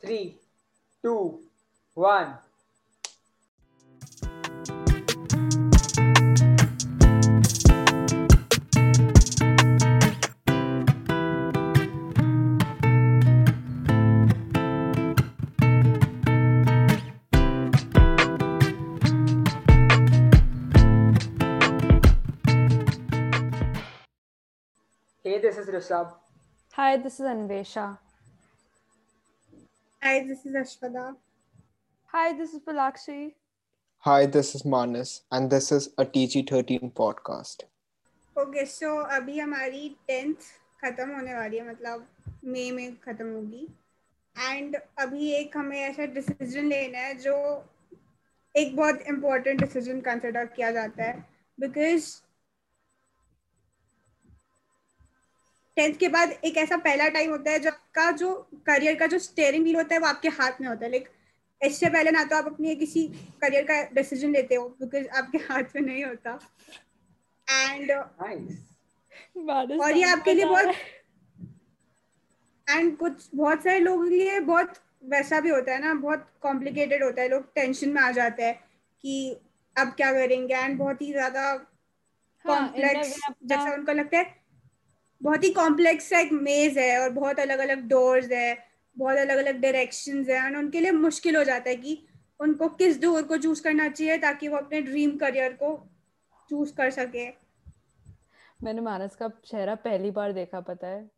three, two, one. Hey, this is Rishabh. Hi, this is Anvesha. Hi, this is Ashwada. Hi, this is Palakshi. Hi, this is Manas, and this is a TG13 podcast. Okay so अभी हमारी tenth खत्म होने वाली है मतलब मई में खत्म होगी एंड अभी एक हमें ऐसा डिसीज़न लेना है जो एक बहुत इम्पोर्टेंट डिसीज़न कंसिडर किया जाता है बिकॉज़ टेंथ के बाद एक ऐसा पहला टाइम होता है जब का जो करियर का जो स्टेयरिंग व्हील होता है वो आपके हाथ में होता है। लाइक इससे पहले ना तो आप अपनी किसी करियर का डिसीज़न लेते हो बिकॉज़ आपके हाथ में नहीं होता। And Nice. और ये आपके लिए बहुत एंड कुछ बहुत सारे लोगों के लिए बहुत वैसा भी होता है ना बहुत कॉम्प्लिकेटेड होता है। लोग टेंशन में आ जाते हैं कि अब क्या करेंगे। एंड बहुत ही ज़्यादा हाँ, कॉम्प्लेक्स अपना- जैसा उनको लगता है। बहुत ही कॉम्प्लेक्स सा एक मेज है और बहुत अलग अलग डोर्स है, बहुत अलग अलग डायरेक्शन है एंड उनके लिए मुश्किल हो जाता है कि उनको किस डोर को चूज़ करना चाहिए ताकि वो अपने ड्रीम करियर को चूज़ कर सके। मैंने मानस का चेहरा पहली बार देखा, पता है?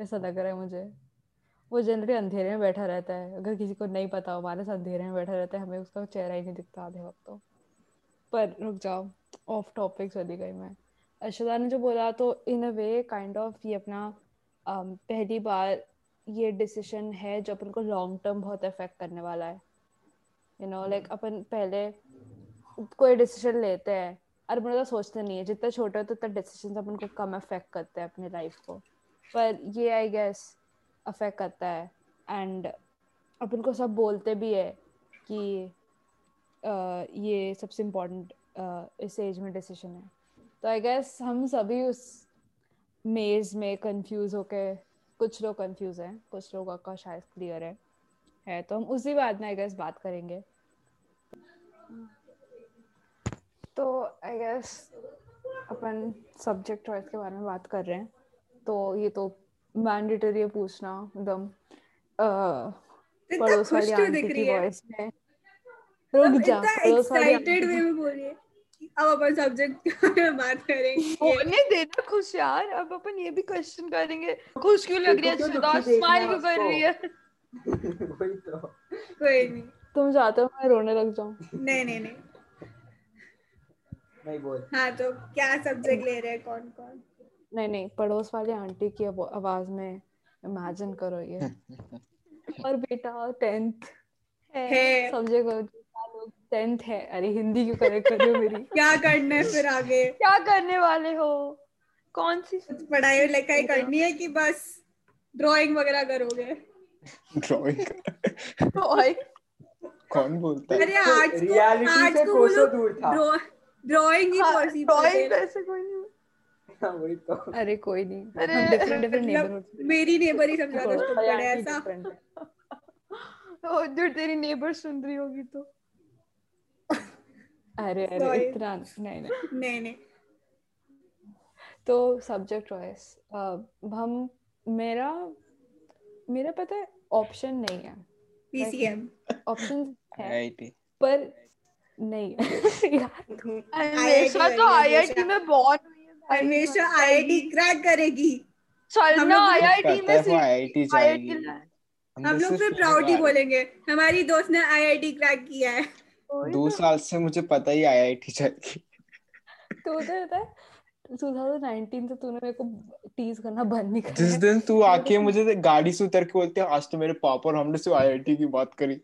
ऐसा लग रहा है मुझे। वो जनरली अंधेरे में बैठा रहता है। अगर किसी को नहीं पता हो, मानस अंधेरे में बैठा रहता है, हमें उसका चेहरा ही नहीं दिखता आधे वक्त तो। पर रुक जाओ ऑफ़ टॉपिक चली गई मैं। अशदा ने जो बोला तो इन अ वे काइंड ऑफ़ ये अपना um, पहली बार ये डिसीज़न है जो अपन को लॉन्ग टर्म बहुत अफेक्ट करने वाला है। यू नो लाइक अपन पहले कोई डिसीज़न लेते हैं और अपन सोचते नहीं है। जितना छोटे होते उतना डिसीज़न अपन को कम अफेक्ट करते हैं अपनी लाइफ को। पर ये आई गेस अफेक्ट करता है। एंड अपन को सब बोलते भी है कि अ, ये सबसे इम्पोर्टेंट uh, इस एज में डिसीज़न है। तो आई गेस हम सभी उस मेज में कंफ्यूज होके कुछ लोग कंफ्यूज हैं कुछ लोगों का शायद क्लियर है है तो हम उसी बात में आई गेस बात करेंगे। तो आई गेस अपन सब्जेक्ट चॉइस के बारे में बात कर रहे हैं तो ये तो मैंडेटरी है पूछना एकदम पड़ोस वाली आंटी की रही वॉइस में। रुक जा पड़ोस वाली एक्साइटेड वे में बोल रही है। अब अपन सब्जेक्ट बात करेंगे। होने देना खुश यार अब अपन ये भी क्वेश्चन करेंगे। खुश क्यों लग रही है दुखी देखना स्माइल क्यों कर रही है? वही तो। कोई नहीं। तुम चाहते हो मैं रोने लग जाऊँ। नहीं नहीं नहीं। नहीं बोल। हाँ तो क्या सब्जेक्ट ले रहे हैं कौन कौन? नहीं नहीं पड़ोस वाली आंटी की आवाज़ में इमेजिन करो ये। और बेटा टेंथ। सब्जेक्ट टेंथ है। अरे हिंदी क्यों करेक्ट कर रही हो मेरी? क्या करना है फिर आगे? क्या करने वाले हो? कौन सी पढ़ाई लिखाई करनी है कि बस ड्राइंग वगैरह करोगे? ड्राइंग कौन बोलता है? अरे आर्ट्स को reality आर्ट्स से को कोसों दूर था। ड्राइंग ही पॉसिबल drawing है तो ऐसे कोई नहीं। हाँ, तो। अरे कोई नहीं। अरे, डिफरेंट डिफरेंट नेबरहुड मेरी नेबर ही ज़्यादा stupid है ऐसा जो तेरी नेबर सुन रही होगी तो। अरे अरे. इतना नहीं नहीं। नहीं नहीं। तो सब्जेक्ट चॉइस हम मेरा मेरा पता है ऑप्शन नहीं है। पीसीएम ऑप्शन है पर नहीं। हमेशा तो आईआईटी। में बहुत है हमेशा आईआईटी क्रैक करेगी। चल हम ना लोग- आईआईटी में आईआईटी जाएगी हम लोग फिर प्राउड ही बोलेंगे हमारी दोस्त ने आईआईटी क्रैक किया है। दो साल से मुझे पता ही आईआईटी जाएगी तो उधर होता है 2019 से तूने मेरे को टीज करना बंद नहीं जिस दिन तू आके मुझे गाड़ी से उतर के बोलते हैं आज तो मेरे पापा और हमने सिर्फ़ आईआईटी की बात करी।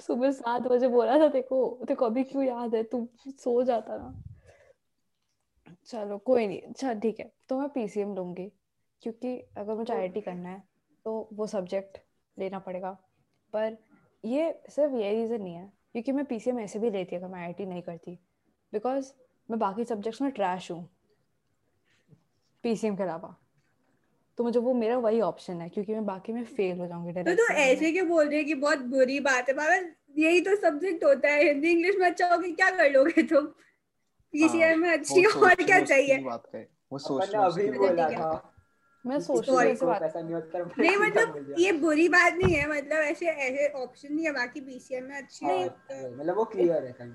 सुबह सात बजे बोला था देखो देखो अभी क्यों याद है? तू सो जाता ना। चलो कोई नहीं। अच्छा ठीक है तो मैं पीसीएम लूँगी क्योंकि अगर मुझे आईआईटी करना है तो वो सब्जेक्ट लेना पड़ेगा। पर ये सिर्फ़ ये रीज़न नहीं है क्योंकि मैं पीसीएम ऐसे भी लेती अगर मैं आईआईटी नहीं करती। बिकॉज़ मैं बाकी सब्जेक्ट्स में ट्रैश हूँ पीसीएम के अलावा। तो मुझे वो मेरा वही ऑप्शन है क्योंकि मैं बाकी में फेल हो जाऊँगी तो तू ऐसे क्यों बोल रही है कि बहुत बुरी बात है? पागल यही तो सब्जेक्ट होता है। हिंदी इंग्लिश में अच्छा होगी क्या कर लोगे तुम? पीसीएम में अच्छी और क्या चाहिए? बात वो अपन सोच लो अभी बोला है। था। मैं सोच रही हूँ नहीं मतलब ये बुरी बात नहीं है मतलब ऐसे ऐसे ऑप्शन नहीं है बाकी पीसीएम में अच्छी हाँ, है मतलब वो क्लियर है kind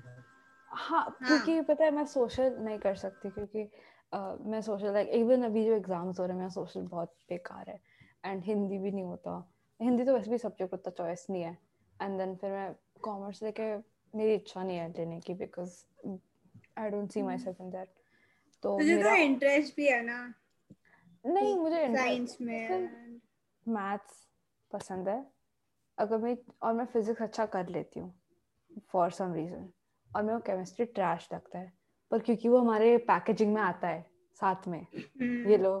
हाँ क्योंकि पता है मैं सोशल नहीं कर सकती क्योंकि मैं सोशल लाइक इवन अभी जो एग्ज़ाम्स हो रहे हैं मेरा सोशल बहुत बेकार है एंड हिंदी भी नहीं होता। हिंदी तो वैसे भी सब्जेक्ट उतना चॉइस नहीं है। एंड देन फिर मैं कॉमर्स लेके मेरी इच्छा नहीं है लेने की because I don't see myself in that तो तुझे तो इंटरेस्ट भी है ना। नहीं मुझे साइंस में मैथ्स पसंद है। अगर मैं और मैं फिजिक्स अच्छा कर लेती हूँ फॉर सम रीज़न और मेरे को केमिस्ट्री ट्रैश लगता है। पर क्योंकि वो हमारे पैकेजिंग में आता है साथ में हम्म। ये लो।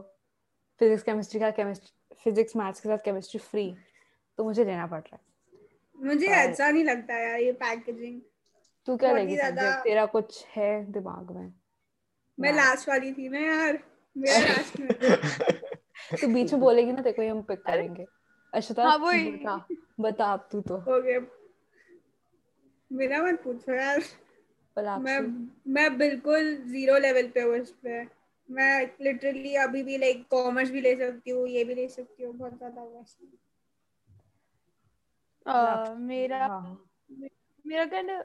फिजिक्स केमिस्ट्री का केमिस्ट्री फिजिक्स मैथ्स के साथ केमिस्ट्री फ्री तो मुझे लेना पड़ रहा है। मुझे पर- अच्छा नहीं लगता यार ये पैकेजिंग तू क्या लेगी तेरा कुछ है दिमाग में? मैं लास्ट वाली थी ना यार। तू बीच में बोलेगी ना तेरे को हम पिक करेंगे। अशुता हाँ, वही। बता। बता अब तू तो। हो गया। मेरा मत पूछो यार। मैं मैं बिल्कुल ज़ीरो लेवल पे हूँ इस पे। मैं लिटरली अभी भी लाइक कॉमर्स भी ले सकती हूँ ये भी ले सकती हूँ बहुत ज़्यादा वैसे मेरा हाँ मेरा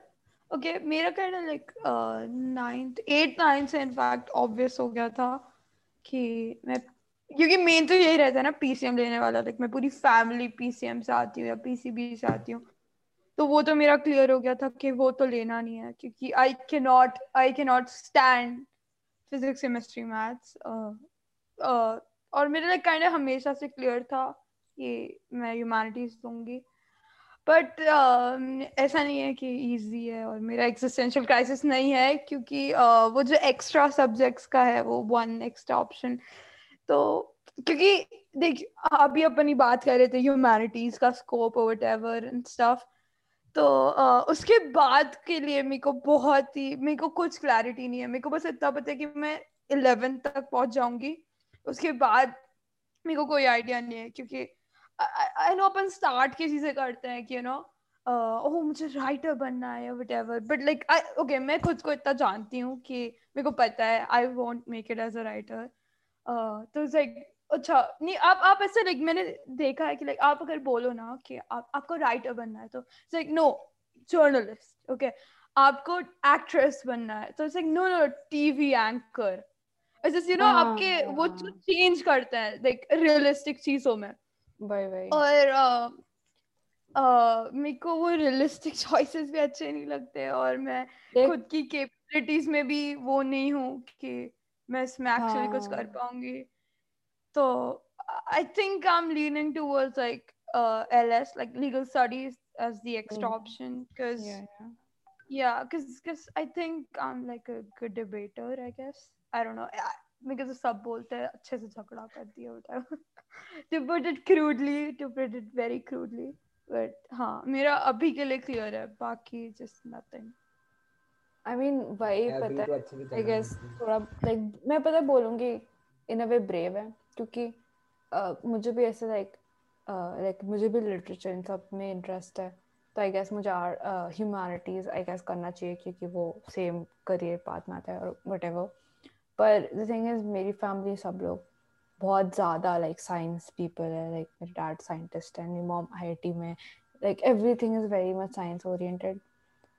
of okay मेरा like uh, ninth eighth ninth से इनफैक्ट obvious हो गया था। कि मैं, क्योंकि मेन तो यही रहता है ना पीसीएम लेने वाला लाइक मैं पूरी फैमिली पीसीएम से आती हूँ या पीसीबी से आती हूँ। तो वो तो मेरा क्लियर हो गया था कि वो तो लेना नहीं है, क्योंकि आई cannot I cannot stand physics chemistry maths और मेरे लाइक काइंड हमेशा से क्लियर था कि मैं ह्यूमैनिटीज लूँगी बट ऐसा नहीं है कि इजी है और मेरा एक्सिस्टेंशियल क्राइसिस नहीं है क्योंकि uh, वो जो एक्स्ट्रा सब्जेक्ट्स का है वो वन एक्स्ट्रा ऑप्शन तो क्योंकि देख अभी अपन ही बात कर रहे थे ह्यूमैनिटीज का scope whatever and stuff तो uh, उसके बाद के लिए मेरे को बहुत ही मेरे को कुछ क्लैरिटी नहीं है। मेरे को बस इतना पता है कि मैं इलेवेंथ तक पहुँच जाऊँगी। उसके बाद मेरे को कोई आइडिया नहीं है क्योंकि आई नो अपन स्टार्ट किसी से करते हैं कि यू नो ओह मुझे राइटर बनना है whatever but like okay मैं खुद को इतना जानती हूँ कि मेरे को पता है I want make it as a writer तो लाइक अच्छा नहीं आप आप ऐसे लाइक मैंने देखा है कि लाइक आप अगर बोलो ना कि आप आपको राइटर बनना है तो लाइक नो जर्नलिस्ट ओके आपको एक्ट्रेस बनना है तो like no no TV anchor you know हाँ, आपके वो हाँ। चेंज करते हैं लाइक रियलिस्टिक चीज़ों में. और अ, अ, मेरे को वो रियलिस्टिक चॉइसेस भी अच्छे नहीं लगते और मैं खुद की कैपेबिलिटीज में भी वो नहीं हूँ कि मैं इसमें एक्चुअली कुछ कर हाँ। पाऊँगी तो I think I am leaning towards like LS like legal studies as the extra Mm. option because yeah, yeah. yeah because I think I'm like a good debater I guess I don't know I- because सब बोलते हैं अच्छे से झगड़ा कर दिया whatever to put it crudely to put it very crudely but हाँ मेरा अभी के लिए clear है बाकी just nothing I mean वही मैं पता तो है आई गेस थोड़ा लाइक मैं पता बोलूँगी इन अ वे ब्रेव है क्योंकि मुझे भी ऐसे लाइक लाइक मुझे भी लिटरेचर इन सब में इंटरेस्ट है तो आई गेस मुझे ह्यूमैनिटीज आई गेस करना चाहिए क्योंकि वो सेम करियर पाथ में आता है और वट पर द थिंग इज़ मेरी फैमिली सब लोग बहुत ज़्यादा लाइक साइंस पीपल है लाइक मेरे डैड साइंटिस्ट है, मेरी मॉम आई में like everything is very much science oriented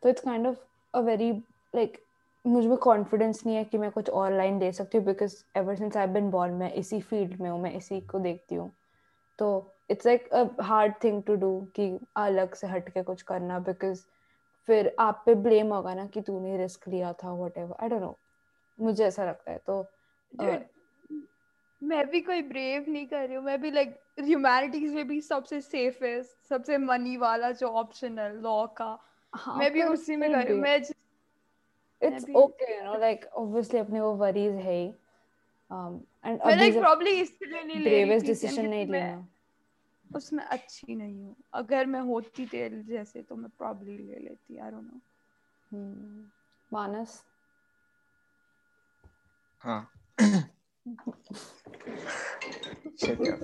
तो it's kind of a very like मुझमें कॉन्फिडेंस नहीं है कि मैं कुछ और लाइन दे सकती हूँ because ever since I been born मैं इसी फ़ील्ड में हूँ, मैं इसी को देखती हूँ. तो it's like a hard thing to do कि अलग से हट के कुछ करना बिकॉज़ फिर आप पे ब्लेम होगा ना कि तूने रिस्क लिया था whatever I don't know मुझे ऐसा लगता है तो मैं भी कोई ब्रेव नहीं कर रही हूँ मैं भी लाइक ह्यूमैनिटीज में भी सबसे सेफेस्ट सबसे मनी वाला जो ऑप्शन है लॉ का हाँ मैं भी उसी में कर रही हूँ मैं मैं it's okay you know like obviously अपने वो वरीज है ही एंड मैं अभी लाइक प्रॉब्ली इसलिए नहीं ले ब्रेवेस्ट डिसीज़न नहीं मैं लेना। उसमें अच्छी नहीं हूँ। अगर मैं होती तेरे जैसे तो मैं प्रॉब्ली ले लेती आई डोंट नो मानस? हाँ।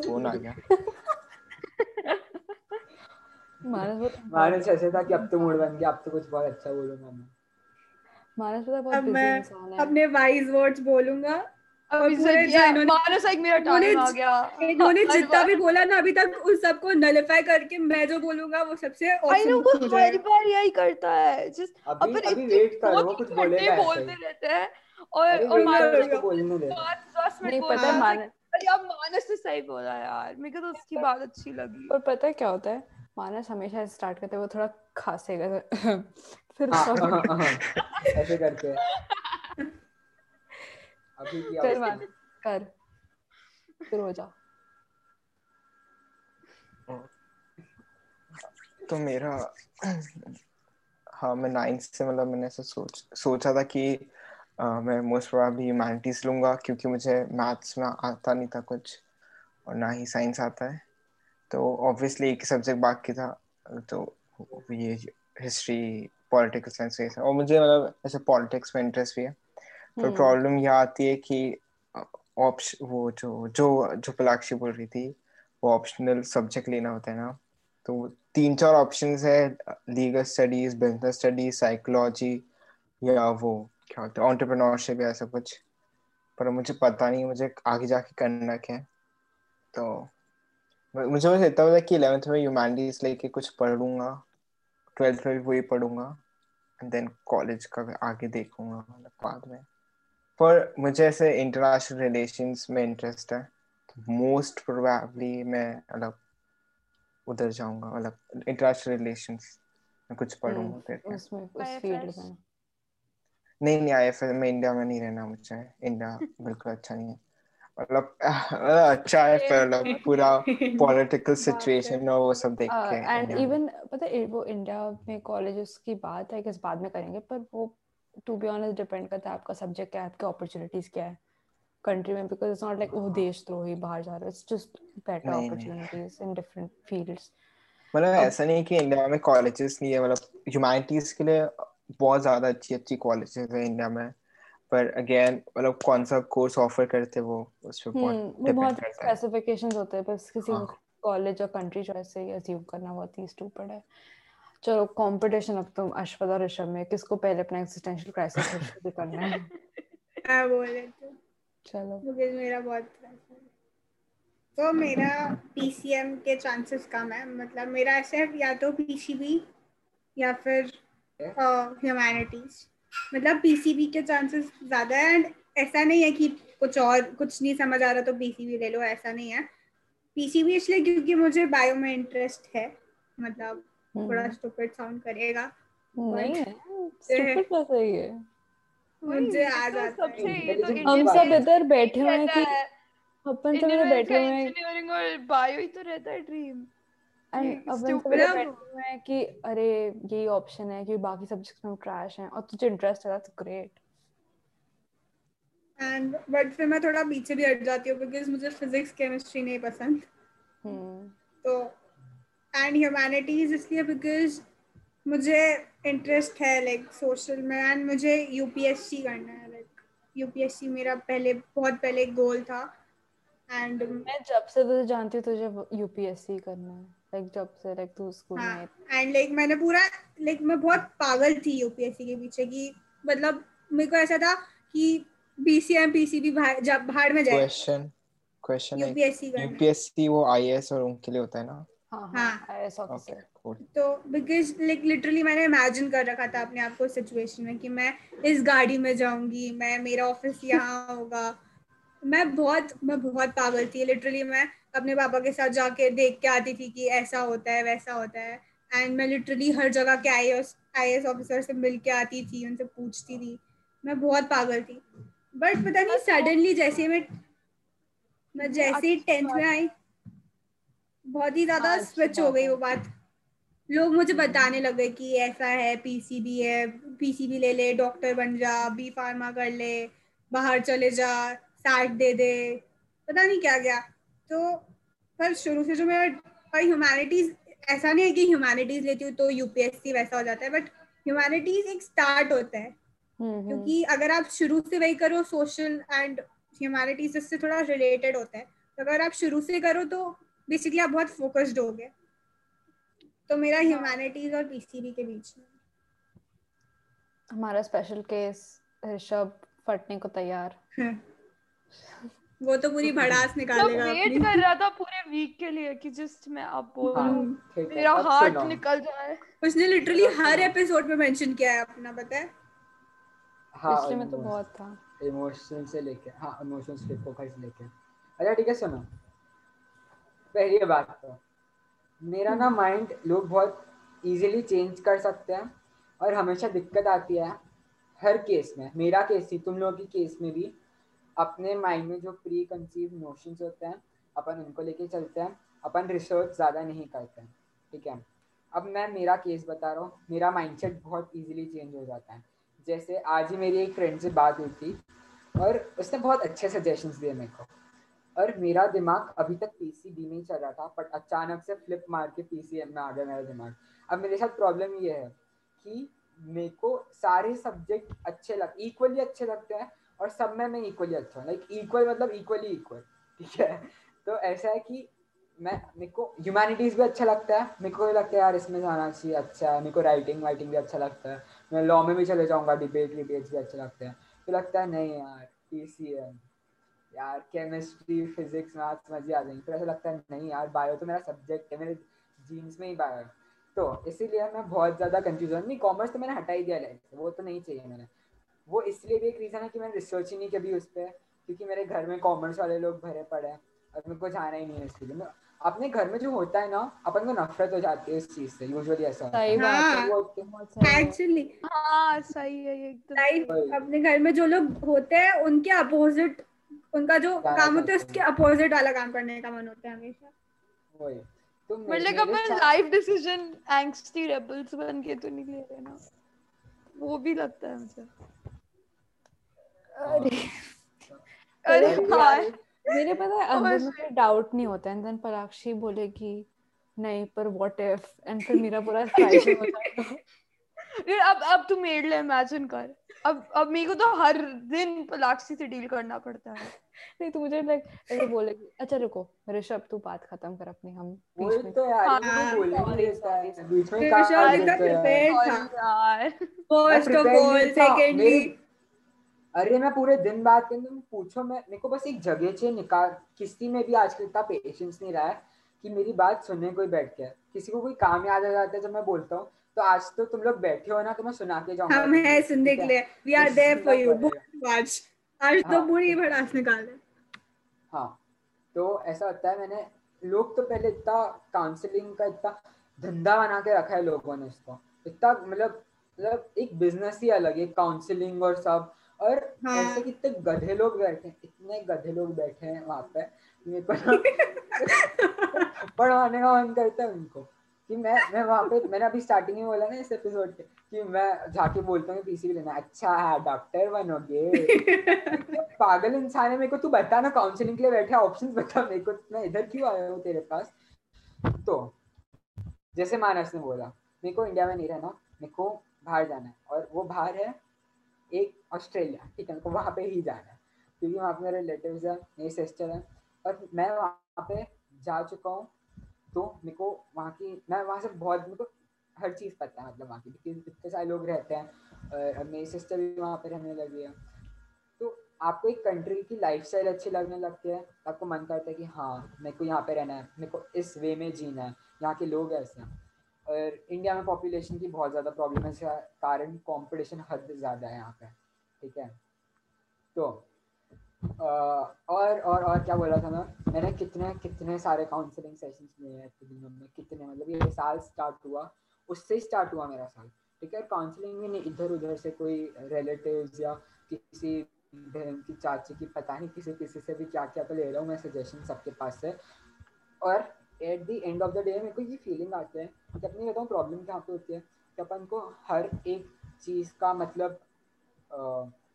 फ़ोन आ गया। मानस ऐसे था कि अब तो मूड बन गया अब तो कुछ बहुत अच्छा बोलूँगा मैं। मानस पता बहुत बिज़ी इंसान है। अपने वाइज वर्ड्स बोलूँगा। इन्होंने जितना भी बोला ना अभी तक उस सबको नलिफाई करके मैं जो बोलूँगा वो सबसे आई नो वो हर बार यही करता है जस्ट अपन इतने बोलते रहते हैं। और और मानस को बोलने दे। पाँच दस नहीं पता है मानस अरे अब मानस ने सही बोला यार। मेरे को तो उसकी बात अच्छी लगी। और पता है क्या होता है? मानस हमेशा स्टार्ट करते वो थोड़ा खांसेगा फिर हाँ सब हाँ हाँ ऐसे करते हैं अभी कर मान कर। फिर हो जा। तो मेरा हाँ मैं नाइन्थ से मतलब मैंने ऐसे सोच सोचा था कि मैं मोस्ट प्रोबेबली ह्यूमैनिटीज लूँगा क्योंकि मुझे मैथ्स में आता नहीं था कुछ और ना ही साइंस आता है। तो ऑब्वियसली एक सब्जेक्ट बाकी था तो ये हिस्ट्री पॉलिटिकल साइंस ये और मुझे मतलब ऐसे पॉलिटिक्स में इंटरेस्ट भी है। पर। प्रॉब्लम यह आती है कि ऑप्शन वो जो जो जो पलाक्षी बोल रही थी वो ऑप्शनल सब्जेक्ट लेना होता है ना। तो तीन चार ऑप्शंस है legal studies business studies psychology या वो क्या होता है ऑन्टरप्रेन्योरशिप या ऐसा कुछ। पर मुझे पता नहीं मुझे आगे जाके करना क्या। है तो मुझे बस इतना पता कि इलेवेंथ में ह्यूमैनिटीज लेके कुछ पढ़ूँगा ट्वेल्थ में भी वही पढ़ूँगा एंड देन कॉलेज का आगे देखूँगा मतलब बाद में। पर मुझे ऐसे इंटरनेशनल रिलेशंस में इंटरेस्ट है मोस्ट प्रोबेबली मैं मतलब उधर जाऊँगा मतलब इंटरनेशनल रिलेशंस में कुछ पढ़ूँगा फिर। उसमें उस फ़ील्ड में। नहीं नहीं आई में इंडिया में नहीं रहना मुझे। इंडिया बिल्कुल अच्छा नहीं है। मतलब मतलब अच्छा है पर मतलब पूरा पॉलिटिकल सिचुएशन और वो सब देख के एंड इवन पता है वो इंडिया में कॉलेजेस की बात है कि इस बाद में करेंगे पर वो टू बी ऑनेस्ट डिपेंड करता है आपका सब्जेक्ट क्या है आपकी अपॉर्चुनिटीज़ क्या है कंट्री में बिकॉज़ इट्स नॉट लाइक वो देशद्रोही बाहर जा रहे it's just better. Opportunities in different fields मतलब ऐसा नहीं कि इंडिया में कॉलेजेस नहीं है मतलब ह्यूमैनिटीज के लिए बहुत ज़्यादा अच्छी अच्छी कॉलेजेस है इंडिया में। पर अगेन मतलब कौन सा कोर्स ऑफ़र करते वो उस पर बहुत हम्म वो डिपेंड बहुत करता है। स्पेसिफिकेशंस होते हैं बस किसी हाँ। कॉलेज और कंट्री चॉइस से ही अज्यूम करना बहुत ही स्टूपिड है। चलो कंपटीशन अब तुम अश्वथ और ऋषभ में किसको पहले अपना एग्जिस्टेंशियल क्राइसिस शुरू करना है? हाँ बोल रहे थे चलो। बिकॉज़ मेरा बहुत। तो मेरा पीसीएम के चांसेस कम है मतलब मेरा ऐसे या तो पीसीबी या फिर ह्यूमैनिटीज मतलब पीसीबी के चांसेस ज़्यादा है एंड ऐसा नहीं है कि कुछ और कुछ नहीं समझ आ रहा तो पीसीबी ले लो ऐसा नहीं है। पीसीबी इसलिए क्योंकि मुझे बायो में इंटरेस्ट है। मतलब थोड़ा हम्म, स्टूपिड साउंड करेगा। नहीं स्टूपिड कैसे मुझे आ जाता है। तो इंडियन हम सब इधर बैठे हुए हैं कि अपन सब इधर बैठे हुए हैं। इंजीनियरिंग और बायो ही तो रहता है ड्रीम एंड कि अरे यही ऑप्शन है कि बाकी सब्जेक्ट्स में ट्रैश हैं। और तुझे इंटरेस्ट है दैट्स ग्रेट एंड बट फिर मैं थोड़ा पीछे भी हट जाती हूँ बिकॉज़ मुझे फिजिक्स केमिस्ट्री नहीं पसंद। हम्म। तो एंड ह्यूमैनिटीज इसलिए बिकॉज़ मुझे इंटरेस्ट है लाइक सोशल में। एंड मुझे यूपीएससी करना है लाइक यूपीएससी मेरा पहले बहुत पहले गोल था। एंड मैं जब से तुझे जानती हूँ तुझे यूपीएससी करना है। लाइक जब से लाइक तू स्कूल में हाँ एंड लाइक मैंने पूरा लाइक मैं बहुत पागल थी यूपीएससी के पीछे कि मतलब मेरे को ऐसा था कि बीसीएम पीसीबी जब भाड़ में जाए क्वेश्चन क्वेश्चन यूपीएससी है। यूपीएससी वो आईएएस और उनके लिए होता है ना हाँ हाँ। हाँ. तो बिकॉज़ लाइक लिटरली मैंने इमेजिन कर रखा था अपने आप को सिचुएशन में कि मैं इस गाड़ी में जाऊँगी मैं मेरा ऑफ़िस यहाँ होगा मैं बहुत मैं बहुत पागल थी लिटरली मैं अपने पापा के साथ जाके देख के आती थी कि ऐसा होता है वैसा होता है। एंड मैं लिटरली हर जगह के I S I S officer से मिल के आती थी उनसे पूछती थी। मैं बहुत पागल थी। बट पता नहीं सडनली जैसे मैं मैं जैसे ही टेंथ में आई बहुत ही ज़्यादा हाँ, स्विच हो गई वो बात। लोग मुझे बताने लगे कि ऐसा है पीसीबी है पीसीबी ले ले डॉक्टर बन जा बी फार्मा कर ले बाहर चले जा सैट दे दे। पता नहीं क्या क्या तो पर शुरू से जो मेरा पर ह्यूमैनिटीज ऐसा नहीं है कि ह्यूमैनिटीज लेती हूँ तो यूपीएससी वैसा हो जाता है बट ह्यूमैनिटीज एक स्टार्ट होता है। हम्म हम्म। क्योंकि अगर आप शुरू से वही करो सोशल एंड ह्यूमैनिटीज इससे थोड़ा रिलेटेड होता है। तो अगर आप शुरू से करो तो बेसिकली आप बहुत फोकस्ड हो गए। तो मेरा ह्यूमैनिटीज और पीसीबी के बीच में। हमारा स्पेशल केस ऋषभ फटने को तैयार। वो तो पूरी भड़ास निकालेगा वेट कर रहा था पूरे वीक के लिए कि जस्ट मैं अब बोलूँ हाँ, मेरा हार्ट निकल जाए। उसने लिटरली हर एपिसोड में मेंशन किया है अपना पता है? हाँ पिछले में तो बहुत था। इमोशन से लेके हाँ इमोशंस पे फोकस लेके। अच्छा ठीक है सुनो। पहली बात तो मेरा ना माइंड लोग बहुत इजीली चेंज कर सकते हैं और हमेशा दिक्कत आती है हर केस में मेरा केस ही तुम लोगों की केस में भी। अपने माइंड में जो प्री कंसीव नोशंस होते हैं, अपन उनको लेके चलते हैं, अपन रिसर्च ज़्यादा नहीं करते हैं, ठीक है? अब मैं मेरा केस बता रहा हूँ, मेरा माइंडसेट बहुत इजीली चेंज हो जाता है। जैसे आज ही मेरी एक फ्रेंड से बात हुई थी, और उसने बहुत अच्छे सजेशंस दिए मेरे को। और मेरा दिमाग अभी तक पी सी पीसीबी में ही चल रहा था बट अचानक से फ्लिप मार के पीसीएम में आ गया मेरा दिमाग। अब मेरे साथ प्रॉब्लम ये है कि मेरे को सारे सब्जेक्ट अच्छे लग इक्वली अच्छे लगते हैं और सब में मैं इक्वली अच्छा हूँ। लाइक इक्वल मतलब इक्वली इक्वल ठीक है? तो ऐसा है कि मैं, मेरे को ह्यूमैनिटीज भी अच्छा लगता है। मेरे को लगता है, यार, इसमें जाना चाहिए अच्छा है। मेरे को राइटिंग वाइटिंग भी अच्छा लगता है। मैं लॉ में भी चले जाऊँगा डिबेट विबेट्स भी अच्छा लगता है। तो लगता है, नहीं यार पी सी एम यार केमिस्ट्री फिजिक्स मैथ्स मज़े आ जाएँगे। फिर ऐसा लगता है, नहीं यार बायो तो मेरा सब्जेक्ट है, मेरे जीन्स में ही बायो है। तो इसीलिए मैं बहुत ज़्यादा कंफ्यूज हूँ। नहीं कॉमर्स तो मैंने हटा ही दिया लाइफ वो तो नहीं चाहिए मैंने वो इसलिए भी एक रीज़न है कि मैंने रिसर्च ही नहीं कभी उस पर क्योंकि मेरे घर में कॉमर्स वाले लोग भरे पड़े हैं। और मेरे को जाना ही नहीं है इसके लिए। अपने घर में जो होता है ना अपन को नफरत हो जाती है इस चीज़ से यूजुअली ऐसा है। सही बात है। हाँ। एक्चुअली हाँ सही है ये एकदम। अपने घर में जो लोग होते हैं उनके अपोजिट उनका जो काम होता है उसके अपोजिट वाला काम करने का मन होता है हमेशा। वही। तो मतलब अपन लाइफ डिसीज़न एंग्स्टी रेबल्स बन के तो नहीं ले रहे ना। वो भी लगता है मुझे। अरे अरे अरे हाँ यार, मेरे पता है अंदर में कोई डाउट नहीं होता एंड देन पराक्षी बोलेगी नहीं पर व्हाट इफ़ एंड फिर मेरा पूरा साइकिल हो जाएगा फिर अब अब तू मेरे लिए इमेजिन कर। अब अब मेरे को तो हर दिन पलाक्सी से डील करना पड़ता है। नहीं तो मुझे लाइक ऐसे बोलेगी अच्छा रुको ऋषभ तू बात खत्म कर अपनी हम बीच में तो यार हाँ। तो है बीच में एकदम जाता है यार। फ़र्स्ट ऑफ़ ऑल सेकेंडली अरे मैं पूरे दिन बात करूँ तुम पूछो मैं मेरे को बस एक जगह चाहिए निकाल किसी में भी आजकल इतना पेशेंस नहीं रहा है कि मेरी बात सुनने कोई बैठ गया किसी को कोई काम याद आ जाता है जब मैं बोलता हूँ तो आज तो तुम लोग बैठे हो ना तो मैं सुना के जाऊँगा। हम हैं सुनने के लिए। We are there for you आज। आज तो हाँ। पूरी भड़ास निकाल हाँ। तो ऐसा होता है मैंने लोग तो पहले इतना काउंसलिंग का इतना धंधा बना के रखा है लोगों ने इसको। इतना मतलब मतलब एक बिज़नेस ही अलग है काउंसलिंग और सब। और हाँ। ऐसे कितने गधे लोग बैठे हैं इतने गधे लोग बैठे हैं वहाँ पे मेरे को ना का मन करता है उनको कि मैं मैं वहाँ पे मैंने अभी स्टार्टिंग में बोला ना इस एपिसोड के कि मैं जाके बोलता हूँ पीसीबी लेना अच्छा है डॉक्टर बनोगे। पागल इंसान है मेरे को तू बता ना काउंसलिंग के लिए बैठे ऑप्शन बता मेरे को मैं इधर क्यों आया हूँ तेरे पास? तो जैसे मानस ने बोला मेरे को इंडिया में नहीं रहना मेरे को बाहर जाना है और वो बाहर है एक ऑस्ट्रेलिया, ठीक है को वहाँ पे ही जाना है। क्योंकि वहाँ पे मेरे रिलेटिव है, मेरी सिस्टर है, और मैं वहाँ पे जा चुका हूँ तो मेरे को वहाँ की, मैं वहाँ से बहुत, मेरे को हर चीज़ पता है मतलब वहाँ की, क्योंकि इतने सारे लोग रहते हैं, और मेरी सिस्टर भी वहाँ पे रहने लगी है। तो आपको एक कंट्री की लाइफ स्टाइल अच्छी लगने लगती है आपको मन करता है कि हाँ मेरे को यहाँ पे रहना है, मेरे को इस वे में जीना है, यहाँ के लोग ऐसे हैं। और इंडिया में पॉपुलेशन की बहुत ज़्यादा प्रॉब्लम है इसका कारण कंपटीशन हद ज़्यादा है यहाँ पे ठीक है? तो अ, और और और क्या बोला था मैं? मैंने कितने कितने सारे काउंसलिंग सेशंस लिए हैं दिनों में कितने मतलब ये साल स्टार्ट हुआ उससे स्टार्ट हुआ मेरा साल ठीक है? काउंसलिंग में नहीं इधर उधर से कोई रिलेटिव्स या किसी बहन की चाची की पता नहीं किसी किसी से भी क्या क्या तो ले रहा हूँ मैं सजेशन सबके पास से और at the end of the day मेरे को ये फीलिंग आती है कि अपनी बताऊँ प्रॉब्लम कहाँ पे होती है कि अपन को हर एक चीज़ का मतलब अ,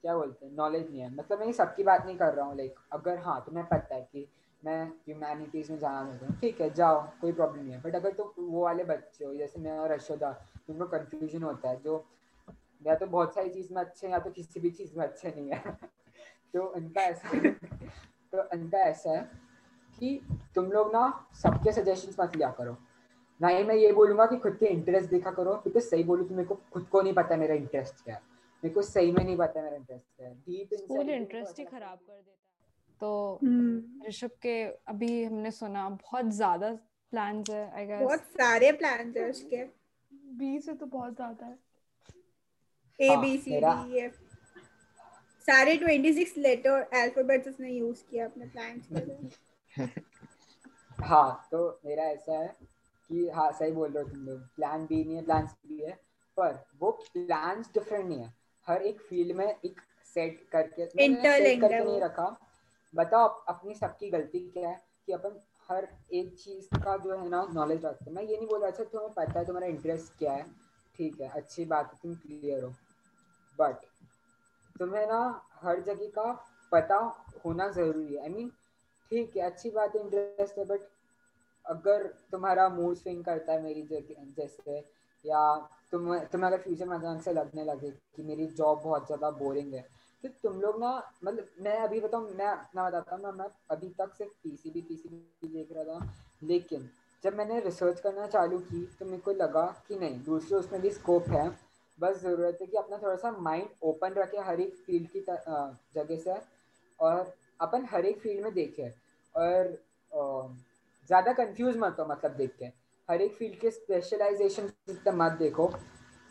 क्या बोलते हैं नॉलेज नहीं है। मतलब मैं सबकी बात नहीं कर रहा हूँ लाइक अगर हाँ तुम्हें पता है कि मैं ह्यूमैनिटीज़ में जाना चाहता हूँ ठीक है जाओ कोई प्रॉब्लम नहीं है। बट अगर तुम वो वाले बच्चे हो जैसे मैं और अशोदा तुमको कन्फ्यूज़न होता है जो या तो बहुत सारी चीज़ में अच्छे हैं या तो किसी भी चीज़ में अच्छे नहीं है। तो उनका ऐसा तो उनका ऐसा है कि तुम लोग ना सबके सजेशंस मत लिया करो। ना ही मैं ये बोलूँगा कि खुद के इंटरेस्ट देखा करो। बिकॉज़ सही बोलूँ तो मेरे को खुद को नहीं पता मेरा इंटरेस्ट क्या है। मेरे को सही में नहीं पता मेरा इंटरेस्ट क्या है। डीप स्कूल इंटरेस्ट ही खराब कर देता है। तो हम्म, ऋषभ के अभी हमने सुना बहुत ज़्यादा प्लान्स है आई गेस बहुत सारे प्लान है उसके। बी से तो बहुत ज़्यादा है। A B C D F सारे 26 लेटर अल्फाबेट्स उसने यूज़ किया अपने प्लान्स के लिए। हाँ तो मेरा ऐसा है। कि हाँ सही बोल रहे हो तुम लोग। प्लान बी नहीं है प्लान सी भी है पर वो प्लान्स डिफरेंट नहीं है। हर एक फ़ील्ड में एक सेट करके Interlinked करके नहीं रखा। बताओ अपनी सबकी गलती क्या है कि अपन हर एक चीज़ का जो है ना नॉलेज रखते हैं। मैं ये नहीं बोल रहा अच्छा तुम्हें पता है तुम्हारा इंटरेस्ट क्या है। ठीक है अच्छी बात है तुम क्लियर हो। बट तुम्हें ना हर जगह का पता होना ज़रूरी है। आई मीन ठीक है अच्छी बात है इंटरेस्ट है बट अगर तुम्हारा मूड स्विंग करता है मेरी जैसे, या तुम तुम्हें अगर फ्यूचर में अचानक से लगने लगे कि मेरी जॉब बहुत ज़्यादा बोरिंग है तो तुम लोग ना मतलब मैं अभी बताऊँ, मैं अपना बताता हूँ ना, मैं अभी तक सिर्फ़ पीसीबी पीसीबी देख रहा था, लेकिन जब मैंने रिसर्च करना चालू की तो मेरे को लगा कि नहीं, दूसरे उसमें भी स्कोप है, बस ज़रूरत है कि अपना थोड़ा सा माइंड ओपन रखे हर एक फ़ील्ड की जगह से, और अपन हर एक फ़ील्ड में देखें, और ज़्यादा कंफ्यूज मत हो मतलब देख के हर एक फ़ील्ड के स्पेशलाइजेशन मत देखो।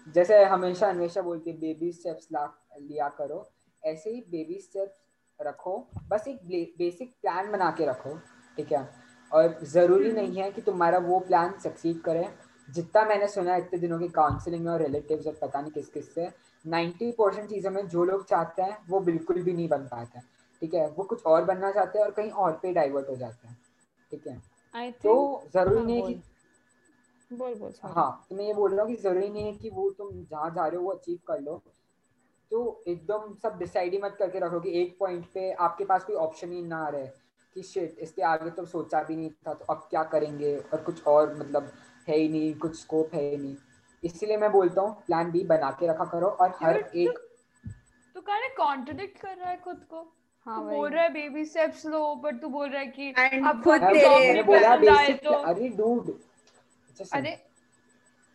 जैसे हमेशा अन्वेषा बोलती बेबी स्टेप्स ला लिया करो। ऐसे ही बेबी स्टेप्स रखो। बस एक बेसिक प्लान बना के रखो ठीक है? और ज़रूरी नहीं है कि तुम्हारा वो प्लान सक्सीड करे। जितना मैंने सुना है इतने दिनों की काउंसलिंग में और रिलेटिव्स और पता नहीं किस किस से नाइन्टी परसेंट चीज़ों में जो लोग चाहते हैं वो बिल्कुल भी नहीं बन पाते ठीक है? वो कुछ और बनना चाहते हैं और कहीं और पे डाइवर्ट हो जाते हैं ठीक है? आई तो ज़रूरी हाँ, नहीं है कि बोल बोल हाँ तो मैं ये बोल रहा हूँ कि ज़रूरी नहीं है कि वो तुम जहाँ जा रहे हो वो अचीव कर लो। तो एकदम सब डिसाइड ही मत करके रखो कि एक पॉइंट पे आपके पास कोई ऑप्शन ही ना रहे कि शिट इसके आगे तो सोचा भी नहीं था तो अब क्या करेंगे? और कुछ और मतलब है ही नहीं कुछ स्कोप है ही नहीं। इसीलिए मैं बोलता हूँ प्लान बी बना के रखा करो और हर एक तो कर रहा है खुद को। हाँ तू बोल रहा है बेबी स्टेप्स लो बट तू बोल रहा है कि अब खुद तेरे- बोला बेसिक तो। अरे डूड अच्छा अरे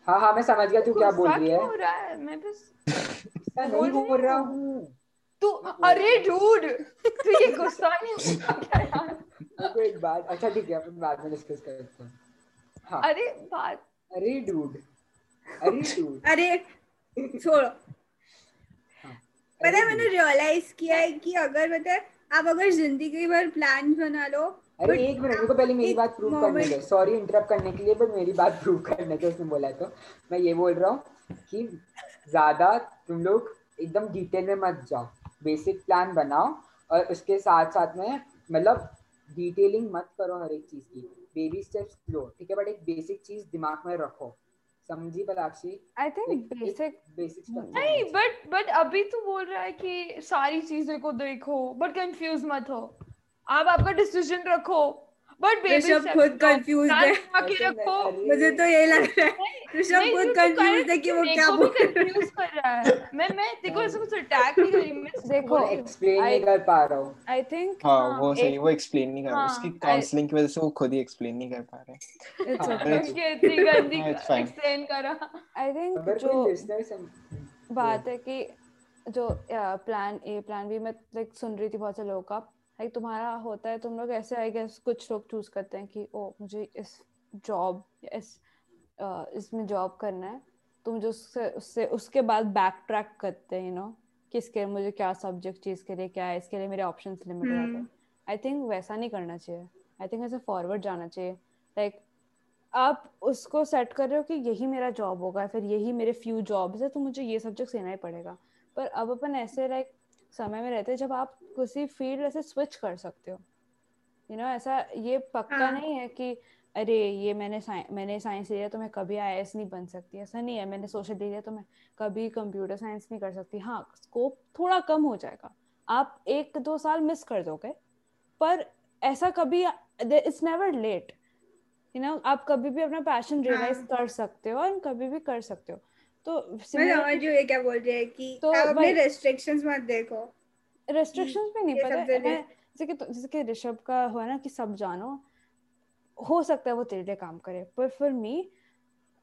हाँ हाँ मैं समझ गया तू क्या बोल रही क्यों है हो रहा है? मैं बस नहीं बोल रहा हूँ। तू अरे डूड तू ये गुस्सा नहीं क्या यार? एक बात। अच्छा ठीक है अपन बाद में डिस्कस करते हैं। हाँ। अरे बात अरे डूड अरे डूड अरे छोड़ो। पता है मैंने रियलाइज़ किया है कि अगर पता है आप अगर ज़िंदगी भर प्लान बना लो अरे एक मिनट मेरे को पहले मेरी बात प्रूव करने दो। सॉरी इंटरप्ट करने के लिए पर मेरी बात प्रूव करने दो उसने बोला है तो। मैं ये बोल रहा हूँ कि ज़्यादा तुम लोग एकदम डिटेल में मत जाओ। बेसिक प्लान बनाओ और उसके साथ साथ में मतलब डिटेलिंग मत करो हर एक चीज़ की। बेबी स्टेप्स लो ठीक है? बट एक बेसिक चीज़ दिमाग में रखो। समझी Palakshi I think basic basic नहीं बट बट अभी तो बोल रहा है कि सारी चीज़ें को देखो बट कंफ्यूज मत हो। आप आपका डिसीज़न रखो। बट ऋषभ खुद confused है। रखो। मुझे तो यही लग रहा है ऋषभ खुद तू- कंफ्यूज है कि वो क्या बोल रहा है। कंफ्यूज कर रहा है। मैं मैं देखो ऐसे कुछ अटैक नहीं कर रही मैं देखो एक्सप्लेन नहीं कर पा रहा हूँ। आई थिंक हाँ हाँ, वो सही वो एक्सप्लेन नहीं कर रहा। हाँ, उसकी काउंसलिंग की वजह से वो खुद ही एक्सप्लेन नहीं कर पा रहे। इट्स हाँ, ओके इतनी गंदी हाँ. एक्सप्लेन करा। आई थिंक जो बात है कि जो प्लान ए प्लान बी मैं लाइक सुन रही थी बहुत से लोगों का। लाइक तुम्हारा होता है तुम लोग ऐसे आई गेस कुछ लोग चूज़ करते हैं कि ओ मुझे इस जॉब इस इसमें जॉब करना है। तुम जो उससे उससे उसके बाद बैक ट्रैक करते हैं यू नो किसके मुझे क्या सब्जेक्ट चीज़ के लिए क्या है इसके लिए मेरे ऑप्शंस लिमिट हो जाते हैं। हम्म। आई थिंक वैसा नहीं करना चाहिए। आई थिंक ऐसे फॉरवर्ड जाना चाहिए। लाइक like, आप उसको सेट कर रहे हो कि यही मेरा जॉब होगा फिर यही मेरे फ्यू जॉब्स है तो मुझे ये सब्जेक्ट लेना ही पड़ेगा। पर अब अपन ऐसे लाइक समय में रहते हैं जब आप किसी फ़ील्ड ऐसे स्विच कर सकते हो। यू नो ऐसा ये पक्का हाँ। नहीं है कि अरे ये मैंने मैंने साइंस लिया तो मैं कभी आई नहीं बन सकती। ऐसा नहीं है मैंने सोशल लिया तो मैं कभी कंप्यूटर साइंस नहीं कर सकती। हाँ स्कोप थोड़ा कम हो जाएगा। आप एक दो साल मिस कर दोगे पर ऐसा कभी it's never late you know आप कभी भी अपना पैशन रियलाइज़ हाँ। कर सकते हो और कभी भी कर सकते हो। तो मैं समझ रही ये क्या बोल रहे हैं कि तो आप अपने रेस्ट्रिक्शंस मत देखो। रेस्ट्रिक्शंस भी नहीं पता। मैं जैसे कि जैसे कि ऋषभ का हुआ ना कि सब जानो हो सकता है वो तेरे लिए काम करे पर फॉर मी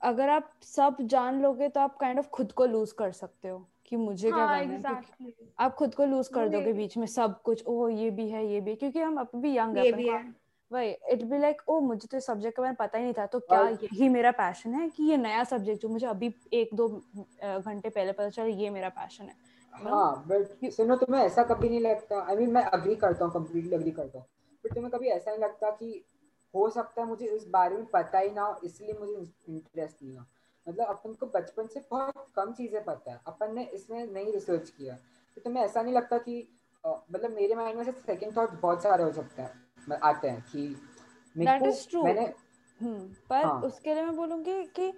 अगर आप सब जान लोगे तो आप काइंड ऑफ़ खुद को लूज कर सकते हो कि मुझे हाँ, क्या हाँ करना है आप खुद को लूज कर दोगे बीच में सब कुछ ओ ये भी है ये भी क्योंकि हम अभी भी यंग है है। वही इट बी लाइक ओ मुझे तो सब्जेक्ट के बारे में पता ही नहीं था तो क्या यही मेरा पैशन है कि ये नया सब्जेक्ट जो मुझे अभी एक दो घंटे पहले पता चला ये मेरा पैशन है? हाँ बट सुनो तुम्हें ऐसा कभी नहीं लगता आई मीन मैं अग्री करता हूँ कम्प्लीटली अग्री करता हूँ बट तुम्हें कभी ऐसा नहीं लगता कि हो सकता है मुझे इस बारे में पता ही ना हो इसलिए मुझे इंटरेस्ट नहीं हो मतलब अपन को बचपन से बहुत कम चीज़ें पता है अपन ने इसमें नहीं रिसर्च किया तो तुम्हें ऐसा नहीं लगता कि मतलब मेरे माइंड में से सेकंड थॉट बहुत सारे हो सकते हैं आते हैं कि. मैंने हम्म पर हाँ। उसके लिए मैं बोलूँगी कि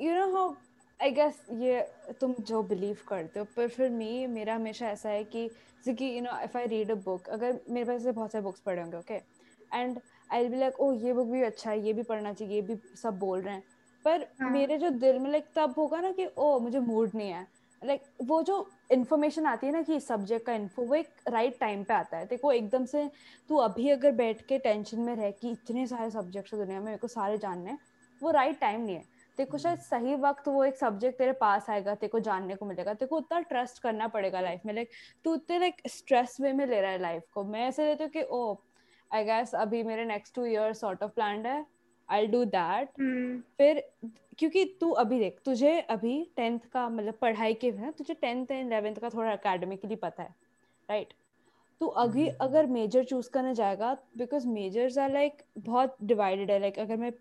you know how I guess ये तुम जो बिलीव करते हो पर फिर मी मेरा हमेशा ऐसा है कि जैसे कि you know if I read a book अगर मेरे पास से बहुत सारे बुक्स पढ़े होंगे okay and I be like oh ये बुक भी अच्छा है ये भी पढ़ना चाहिए ये भी सब बोल रहे हैं. पर हाँ। मेरे जो दिल में लाइक तब होगा ना कि ओ मुझे मूड नहीं है. लाइक वो जो इन्फॉर्मेशन आती है ना कि सब्जेक्ट का इन्फो वो एक राइट टाइम पे आता है। देखो एकदम से तू अभी अगर बैठ के टेंशन में रह कि इतने सारे सब्जेक्ट्स दुनिया में मेरे को सारे जानने हैं वो राइट टाइम नहीं है। तेरे को शायद सही वक्त वो एक सब्जेक्ट तेरे पास आएगा तेरे को जानने को मिलेगा तेरे को उतना ट्रस्ट करना पड़ेगा लाइफ में लाइक तू उतने लाइक स्ट्रेस वे में ले रहा है लाइफ को। मैं ऐसे लेती हूँ कि ओ आई गेस अभी मेरे next two year sort of plan है आई डू दैट फिर क्योंकि तू अभी देख तुझे अभी टेंथ का मतलब पढ़ाई के तुझे टेंथ एंड इलेवेंथ का थोड़ा अकेडमिकली पता है राइट तू अभी अगर मेजर चूज़ करने जाएगा बिकॉज़ मेजर्स आर लाइक बहुत डिवाइडेड है लाइक अगर मैं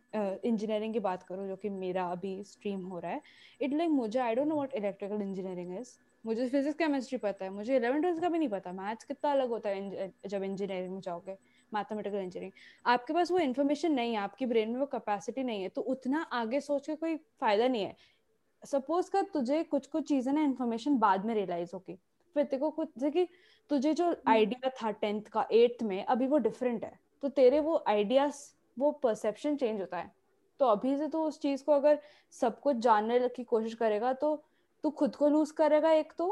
इंजीनियरिंग की बात करूँ जो कि मेरा अभी स्ट्रीम हो रहा है इट लाइक मुझे I don't know what electrical engineering is मुझे फिजिक्स केमिस्ट्री पता है मुझे इलेवन ट्वेल्थ का भी नहीं पता मैथ्स कितना अलग होता है जब इंजीनियरिंग में जाओगे मैथमेटिकल इंजीनियरिंग आपके पास वो इन्फॉर्मेशन नहीं है आपकी ब्रेन में वो कैपेसिटी नहीं है तो उतना आगे सोच के कोई फ़ायदा नहीं है. सपोज़ कर तुझे कुछ कुछ चीज़ें ना इन्फॉर्मेशन बाद में रियलाइज़ होगी. फिर तेरे को कुछ जैसे कि तुझे जो आइडिया था टेंथ का एट्थ में अभी वो डिफरेंट है। तो तेरे वो आइडियाज़ वो परसेप्शन चेंज होता है। तो अभी से तो उस चीज़ को अगर सब कुछ जानने की कोशिश करेगा तो तू खुद को लूज करेगा एक तो।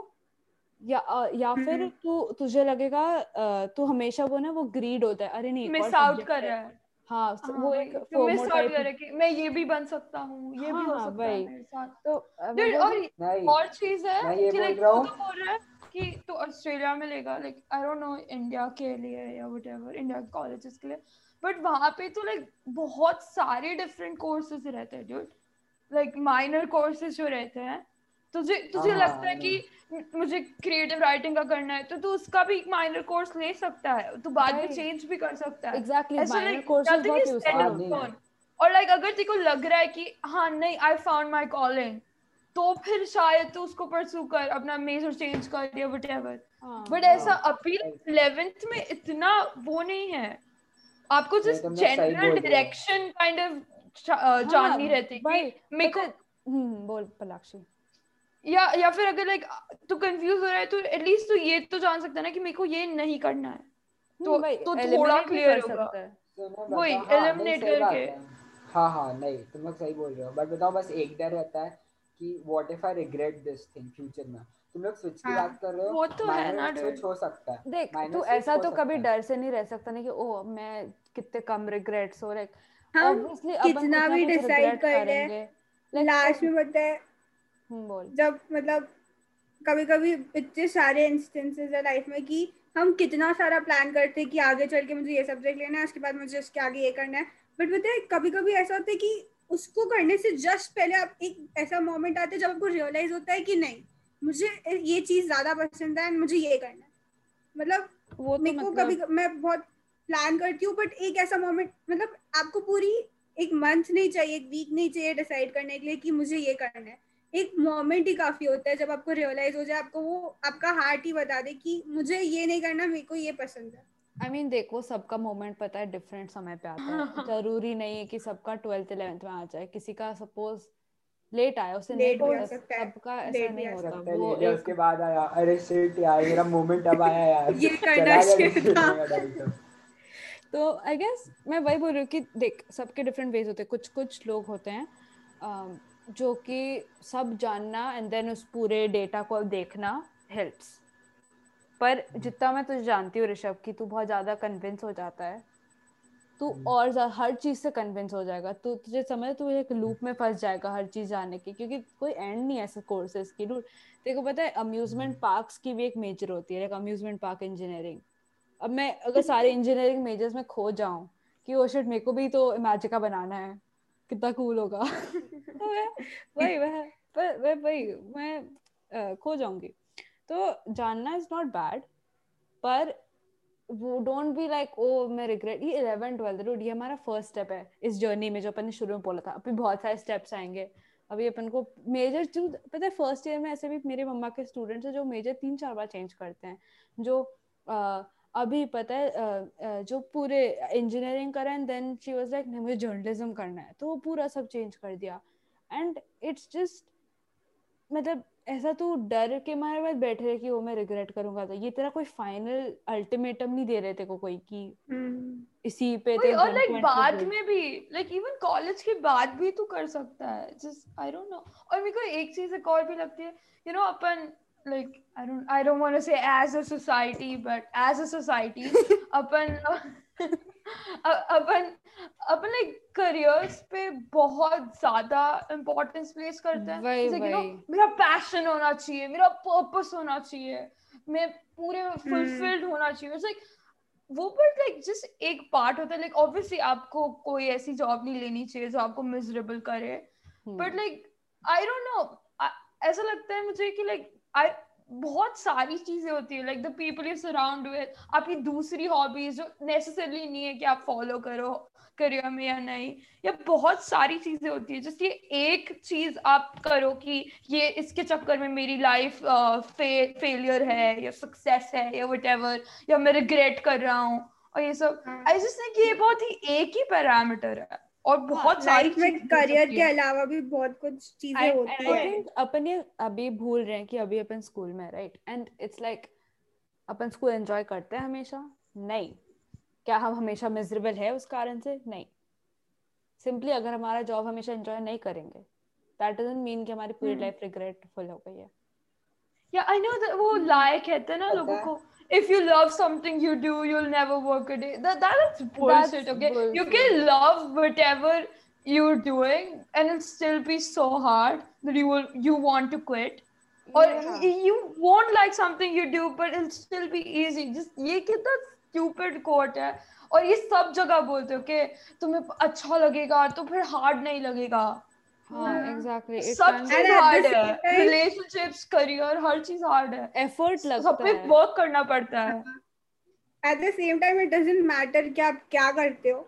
या या फिर हम्म। तू तुझे लगेगा तू हमेशा वो ना वो ग्रीड होता है। अरे नहीं मिस आउट कर रहा है। हाँ हाँ, वो एक तो मिस आउट कर रहा है कि मैं ये भी बन सकता हूँ ये हाँ, भी हो हाँ, सकता है मेरे साथ। तो मैं Dude, बोल और और चीज़ है मैं ये तो बोल रहा है। कि तो ऑस्ट्रेलिया में लेगा like I don't know India के लिए या व्हाटएवर इंडिया के कॉलेजेस के लिए बट वहाँ पे तो लाइक बहुत सारे डिफरेंट कोर्सेज रहते हैं ड्यूड लाइक माइनर कोर्सेज जो रहते हैं तुझे तुझे हाँ, लगता है कि मुझे क्रिएटिव राइटिंग का करना है तो तू उसका भी एक माइनर कोर्स ले सकता है तू बाद में चेंज भी कर सकता है एग्जैक्टली माइनर कोर्सेज बहुत is यूज़ set हाँ, in नहीं। stone. और लाइक अगर तेरे को लग रहा है कि हाँ नहीं आई फाउंड माई कॉलिंग तो फिर शायद तू उसको परसू कर अपना मेजर चेंज कर या वट बट ऐसा अभी इलेवेंथ में इतना वो नहीं है। आपको just general direction kind of जाननी रहती भाई कि मेरे को हम्म बोल पलाक्षी। या या फिर अगर लाइक तू कंफ्यूज हो रहा है तो एटलीस्ट तू ये तो जान सकता है ना कि मेरे को ये नहीं करना है। तो हम्म, तो थोड़ा क्लियर होगा। सकता है। सुनो वही, बताओ, हाँ, करके। हाँ। हाँ नहीं तुम लोग सही बोल रहे हो बट बताओ बस एक डर रहता है कि what if I regret this thing future में? तुम लोग स्विच की हाँ, बात कर रहे हो वो तो है ना, स्विच हो सकता है देख तू ऐसा तो कभी डर से नहीं रह सकता नहीं कि ओह मैं कितने कम रिग्रेट्स हो लाइक हम ऑब्वियसली अपन कितना भी regret कर ले, करेंगे। लास्ट में पता है हम्म, बोल। जब मतलब कभी कभी इतने सारे इंस्टेंसेस है लाइफ में कि हम कितना सारा प्लान करते हैं कि आगे चल के मुझे ये सब्जेक्ट लेना है उसके बाद मुझे उसके आगे ये करना है। बट पता है कभी कभी ऐसा होता है कि उसको करने से जस्ट पहले आप एक ऐसा मोमेंट आता है जब आपको रियलाइज़ होता है कि नहीं मुझे ये चीज़ ज़्यादा पसंद है मुझे ये करना है। मतलब वो तो मेरे को मतलब कभी मैं बहुत प्लान करती हूँ बट एक ऐसा मोमेंट मतलब आपको पूरी एक मंथ नहीं चाहिए एक वीक नहीं चाहिए डिसाइड करने के लिए कि मुझे ये करना है। एक मोमेंट ही काफ़ी होता है जब आपको रियलाइज़ हो जाए आपको वो आपका हार्ट ही बता दे कि मुझे ये नहीं करना मेरे को ये पसंद है। आई I मीन mean, देखो सबका मोमेंट पता है डिफरेंट समय पे आता है। ज़रूरी नहीं है कि सबका ट्वेल्थ इलेवेंथ में आ जाए। किसी का सपोज़ लेट आया उसे आ पता। सकता है, सबका ऐसा नहीं होता। सकता है। वो एक उसके बाद आया अरे शिट यार मेरा मोमेंट अब आया यार। ये करना गया चाहिए। तो आई गेस मैं वही बोल रही हूँ कि देख सबके डिफरेंट वेज होते हैं। कुछ कुछ लोग होते हैं जो कि सब जानना एंड देन उस पूरे डेटा को देखना हेल्प्स पर जितना मैं तुझे जानती हूँ ऋषभ कि तू बहुत ज़्यादा कन्विंस हो जाता है। तू हम्म। और हर चीज़ से कन्विंस हो जाएगा। तू तुझे समझ तू एक लूप में फंस जाएगा हर चीज़ जानने की क्योंकि कोई एंड नहीं है ऐसे कोर्सेज की। डूड को पता है अम्यूजमेंट पार्क्स की भी एक मेजर होती है लाइक अम्यूजमेंट पार्क इंजीनियरिंग अब मैं अगर सारे इंजीनियरिंग मेजर्स में खो जाऊँ कि ओ शिट मेरे को भी तो इमेजिका बनाना है कितना कूल होगा। तो वही वह पर वह वही मैं खो जाऊँगी। तो जानना इज़ नॉट बैड पर वो डोंट बी लाइक ओ मैं रिग्रेट ये इलेवन ट्वेल्थ डूड ये हमारा फ़र्स्ट स्टेप है इस जर्नी में जो अपन ने शुरू में बोला था। अभी बहुत सारे स्टेप्स आएँगे। अभी अपन को मेजर जो पता है फ़र्स्ट ईयर में ऐसे भी मेरे मम्मा के स्टूडेंट्स हैं जो मेजर तीन चार बार चेंज करते हैं। जो अ, अभी पता है जो पूरे इंजीनियरिंग करा and then she was like नहीं मुझे जर्नलिज्म करना है। तो वो पूरा सब चेंज कर दिया। एंड इट्स जस्ट मतलब ऐसा तू डर के मारे बाद बैठे रहे कि वो मैं रिग्रेट करूँगा तो? ये तेरा कोई फाइनल अल्टीमेटम नहीं दे रहे थे को कोई कि हम्म, इसी पे तो और लाइक 120 बाद में भी लाइक इवन कॉलेज के बाद भी तू कर सकता है जस्ट आई डोंट नो और मेरे को एक चीज़ एक और भी लगती है you know upon like I don't I don't want to say as a society but as a society अपन अपन अपन लाइक करियर्स पे बहुत ज़्यादा इम्पोर्टेंस प्लेस करते हैं। जैसे कि मेरा पैशन होना चाहिए मेरा पर्पस होना चाहिए मैं पूरे फुलफिल्ड होना चाहिए। लाइक वो बट लाइक जस्ट एक पार्ट होता है। लाइक ऑब्वियसली आपको कोई ऐसी जॉब नहीं लेनी चाहिए जो आपको मिजरेबल करे। हम्म, but like I don't know ऐसा लगता है मुझे कि लाइक आई बहुत सारी चीज़ें होती है like the people you surround with आपकी दूसरी हॉबीज जो नेसेसरली नहीं है कि आप फॉलो करो करियर में या नहीं या बहुत सारी चीज़ें होती है। जस्ट ये एक चीज़ आप करो कि ये इसके चक्कर में मेरी लाइफ फेलियर है या सक्सेस है या वट या मैं रिग्रेट कर रहा हूँ और ये सब। आई जस्ट थिंक ये बहुत ही एक ही पैरामीटर है। और बहुत सारी लाइफ में करियर के अलावा भी बहुत कुछ चीज़ें होती I है। think अपन ये अभी भूल रहे हैं कि अभी अपन स्कूल में राइट एंड इट्स लाइक अपन स्कूल एंजॉय करते हैं हमेशा? नहीं। क्या हम हमेशा मिजरेबल है उस कारण से? नहीं। सिंपली अगर हमारा जॉब हमेशा एंजॉय नहीं करेंगे दैट डजंट मीन कि हमारी पूरी हम्म। लाइफ रिग्रेटफुल हो गई है। या आई नो वो लायक कहते हैं ना लोगों को if you love something you do you'll never work a day that, that is bullshit That's okay you bullshit. can love whatever you're doing and it'll still be so hard that you will you want to quit or Yeah. y- you won't like something you do but it'll still be easy just ये कितना stupid quote है और ये सब जगह बोलते हो कि तुम्हें अच्छा लगेगा तो फिर हार्ड नहीं लगेगा हाँ एग्जैक्टली सब चीज़ हार्ड है। रिलेशनशिप्स करियर हर चीज़ हार्ड है। एफर्ट सब पे वर्क करना पड़ता है। At the same time it doesn't matter कि आप क्या करते हो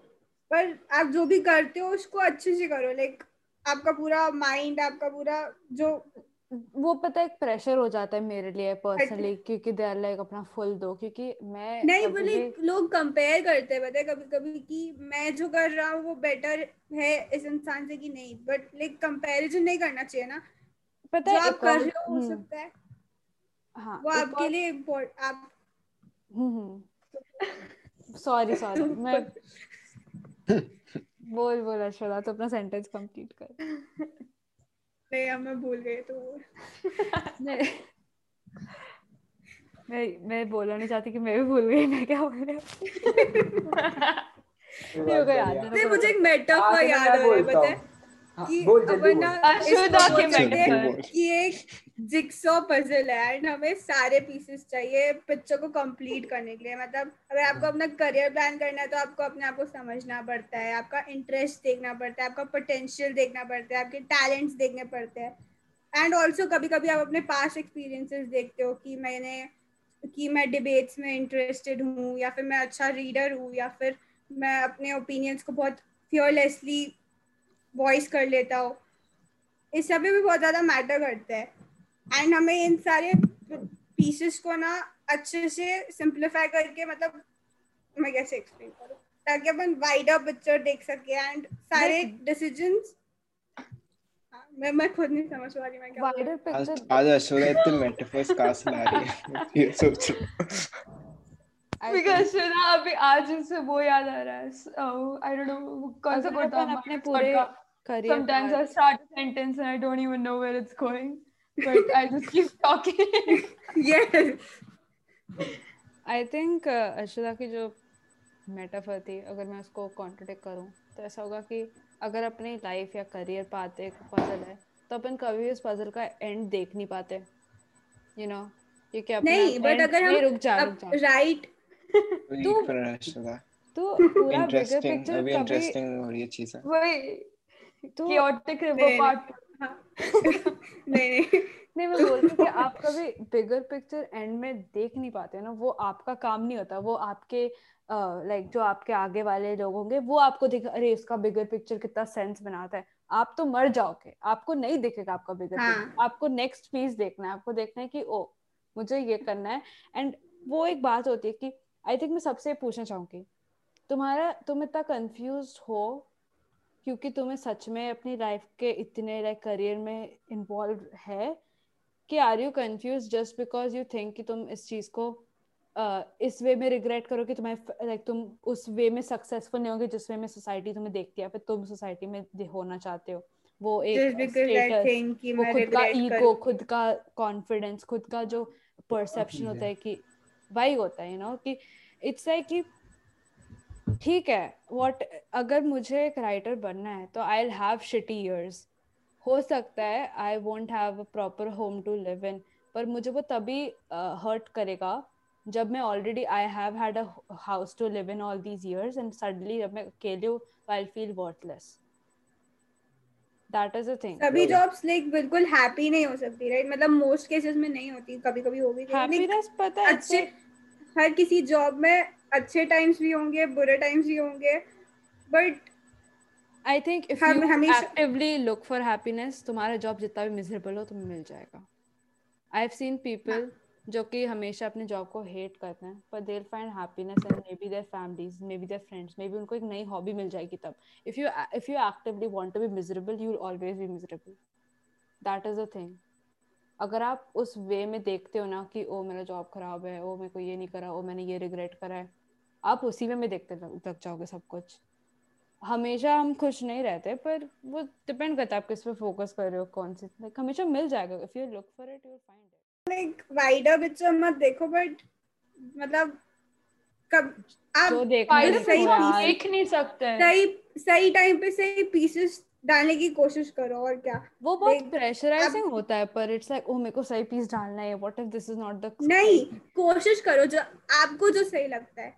पर आप जो भी करते हो उसको अच्छे से करो। लाइक आपका पूरा माइंड आपका पूरा जो वो पता है एक प्रेशर हो जाता है मेरे लिए पर्सनली क्योंकि दे आर लाइक अपना फुल दो क्योंकि मैं नहीं बोले लोग कंपेयर करते हैं पता है कभी कभी कि मैं जो कर रहा हूँ वो बेटर है इस इंसान से कि नहीं बट लाइक कंपैरिजन नहीं करना चाहिए ना। पता है आप कर रहे हो हो हम्म, सकता है। हाँ वो आपके और- लिए इम्पोर्ट आप सॉरी सॉरी मैं बोल बोल अश्वरा तो अपना सेंटेंस कंप्लीट कर। नहीं अब मैं भूल गई तो नहीं। मैं मैं बोलना नहीं चाहती कि मैं भी भूल गई मैं क्या बोल रही हूँ? हो मुझे एक हाँ, मेटाफर याद आ रहा है पता हूँ। है। कि एक जिक्सॉ पजल एंड हमें सारे पीसेस चाहिए पिक्चर को कंप्लीट करने के लिए। मतलब अगर आपको अपना करियर प्लान करना है तो आपको अपने आप को समझना पड़ता है आपका इंटरेस्ट देखना पड़ता है आपका पोटेंशियल देखना पड़ता है आपके टैलेंट्स देखने पड़ते हैं। एंड ऑल्सो कभी कभी आप अपने पास्ट एक्सपीरियंसेस देखते हो कि मैंने कि मैं डिबेट्स में इंटरेस्टेड हूँ या फिर मैं अच्छा रीडर हूँ या फिर मैं अपने ओपिनियंस को बहुत फियरलेसली वॉइस कर लेता हूँ। इस सब में भी बहुत ज़्यादा मैटर करता है। एंड हमें इन सारे पीसेस को ना अच्छे से सिंप्लीफाई करके मतलब मैं कैसे एक्सप्लेन करूँ? ताकि अपन वाइडर पिक्चर देख सके एंड सारे डिसीजंस मैं मैं खुद नहीं समझ पा रही मैं क्या वाइडर आज पिक्चर आज अश्वरा इतने मेटाफर्स कहाँ से ला रही है? ये सोच। अभी आज से वो याद आ रहा है आई डोंट नो कौन सा था अपने पूरे career sometimes I start a sentence and I don't even know where it's going but I just keep talking. Yes. I think Arshita की जो मेटाफर थी अगर मैं उसको कॉन्ट्रोडिक्ट करूँ तो ऐसा होगा कि अगर अपनी लाइफ या करियर पाते एक पजल है तो अपन कभी उस पजल का एंड देख नहीं पाते यू नो ये क्या नहीं बट अगर हम रुक जा रुक जा। राइट तू- पर तो पूरा बिगर पिक्चर अभी कभी इंटरेस्टिंग हो रही है चीज़ें। वही तो river नहीं, part नहीं। नहीं नहीं मैं बोल रही हूँ कि आप कभी बिगर पिक्चर एंड में देख नहीं पाते ना वो आपका काम नहीं होता वो आपके लाइक जो आपके आगे वाले लोग होंगे वो आपको दिख अरे इसका बिगर पिक्चर कितना सेंस बनाता है। आप तो मर जाओगे आपको नहीं दिखेगा आपका बिगर हाँ। पिक्चर आपको नेक्स्ट पीस देखना है आपको देखना है कि ओ मुझे ये करना है। एंड वो एक बात होती है कि आई थिंक मैं सबसे पूछना चाहूँगी। तुम्हारा तुम इतना कंफ्यूज हो क्योंकि तुम्हें सच में अपनी लाइफ के इतने लाइक करियर में इन्वॉल्व है कि are you confuse just because you think कि तुम इस चीज़ को uh, इस वे में रिग्रेट करो कि तुम्हारे लाइक तुम उस वे में सक्सेसफुल नहीं होगे जिस वे में सोसाइटी तुम्हें देखती है फिर तुम सोसाइटी में होना चाहते हो। वो एक स्टेटस वो खुद का ईगो खुद का कॉन्फिडेंस खुद का जो परसेप्शन होता है कि वही होता है यू नो कि इट्स लाइक कि ठीक है व्हाट अगर मुझे एक राइटर बनना है तो आई हैव शिटी इयर्स हो सकता है I won't have a proper home to live in पर मुझे वो तभी हर्ट uh, करेगा जब मैं already I have had a house to live in all these years and suddenly जब मैं अकेले हूँ I feel worthless that is a thing सभी जॉब्स लाइक बिल्कुल हैप्पी नहीं हो सकती राइट मतलब मोस्ट केसेस में नहीं होती कभी कभी हो Like, हैप्पीनेस पता है अच्छे हर किसी जॉब में अच्छे टाइम्स भी होंगे बुरे टाइम्स भी होंगे बट आई थिंक you हमेशा- actively look for happiness, तुम्हारा जॉब जितना भी मिजरेबल हो तुम्हें मिल जाएगा. I've seen people जो कि हमेशा अपने जॉब को हेट करते हैं पर they'll maybe and families maybe maybe friends maybe उनको एक नई हॉबी मिल जाएगी तब। If if you actively want to be miserable, you will always be miserable. That is the thing. अगर आप उस वे में देखते हो ना कि ओ मेरा जॉब खराब है ओ मेरे को ये नहीं करा ओ मैंने ये रिग्रेट करा है आप उसी में में देखते लग जाओगे सब कुछ। हमेशा हम खुश नहीं रहते पर वो डिपेंड करता है आप किस पे फोकस कर रहे हो कौन सी। लाइक हमेशा मिल जाएगा। If you look for it you find like wider picture मत देखो बट मतलब कब आप सही देखो देख नहीं सकते। सही सही टाइम पे सही पीसेस डालने की कोशिश करो और क्या? वो बहुत प्रेशराइजिंग होता है पर इट्स लाइक ओ मेरे को सही पीस डालना है what if this is not the नहीं कोशिश करो जो आपको जो सही लगता है।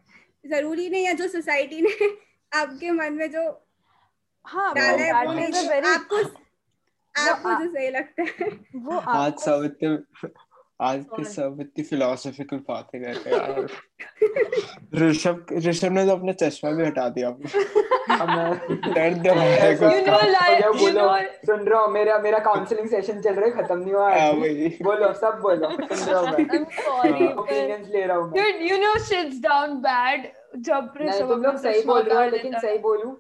ज़रूरी नहीं है जो सोसाइटी ने आपके मन में जो हाँ डाला है वो नहीं आपको आपको जो सही लगता है। वो आज आपको सब इतने आज के सब इतनी फिलोसॉफिकल बातें कर रहे हैं यार। ऋषभ ऋषभ ने तो अपना चश्मा भी हटा दिया। अब मैं दर्द हो है हो you बोलो। सुन रहा हूँ मेरा मेरा काउंसलिंग सेशन चल रहा है खत्म नहीं हुआ हाँ। बोलो सब बोलो सुन रहा हूँ मैं। I'm sorry, but ओपिनियंस ले रहा हूँ मैं। dude, you know shit's down bad जब तुम लोग सही बोल रहे हो लेकिन सही बोलूँ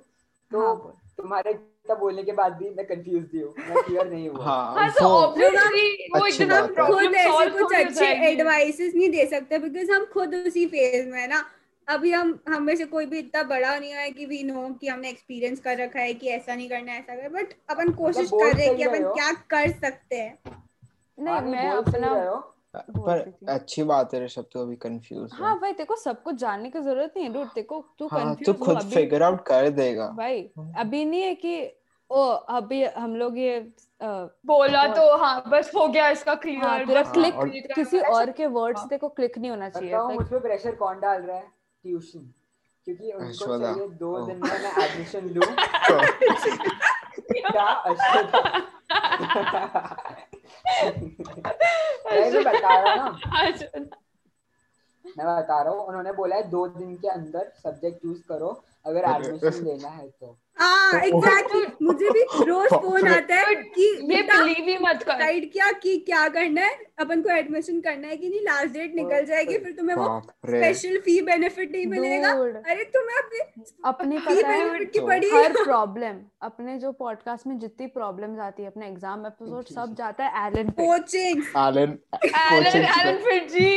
तो हाँ, तुम्हारे इतना बोलने के बाद भी मैं कंफ्यूज भी हूँ। मैं क्लियर नहीं हुआ। हाँ हाँ तो वो obviously वो अच्छी है। problem खुद ऐसे कुछ अच्छे एडवाइसेस नहीं दे सकते बिकॉज़ हम खुद उसी फ़ेज़ में है ना। अभी हम हम में से कोई भी इतना बड़ा नहीं है कि वी नो कि हमने एक्सपीरियंस कर रखा है कि ऐसा नहीं करना ऐसा कर। बट अपन कोशिश कर रहे हैं कि अपन क्या कर सकते हैं। नहीं हाँ, मैं अपना हो। पर अच्छी बात है ऋषभ तो अभी कंफ्यूज हाँ। भाई देखो सब कुछ जानने की ज़रूरत नहीं है। तू हाँ कंफ्यूज तो खुद फिगर आउट कर देगा। भाई अभी नहीं है कि ओ अभी हम लोग ये अ, बोला तो हाँ बस हो गया इसका हाँ क्लियर तेरा हाँ, क्लिक और- किसी और के वर्ड्स हाँ। देखो क्लिक नहीं होना चाहिए मुझ पे प्रेशर कौन डाल रहा है? ट्यूशन। क्योंकि उनको चाहिए दो दिन में मैं एडमिशन लूँ। क्या अश्वदा बता रहा हूँ ना। मैं बता रहा हूँ उन्होंने बोला है दो दिन के अंदर सब्जेक्ट चूज़ करो अगर एडमिशन लेना है तो। हाँ एग्जैक्टली मुझे भी रोज फ़ोन आता है कि ये बिलीव ही मत कर। डिसाइड किया कि क्या करना है अपन को एडमिशन करना है कि नहीं लास्ट डेट निकल जाएगी फिर तुम्हें वो स्पेशल फ़ी बेनिफिट नहीं मिलेगा। अरे तुम्हें अपने अपनी फ़ी बेनिफिट की तो पड़ी हर प्रॉब्लम अपने जो पॉडकास्ट में जितनी प्रॉब्लम्स आती है अपने एग्ज़ाम एपिसोड सब जाता है Allen coaching Allen Allen Allen FIITJEE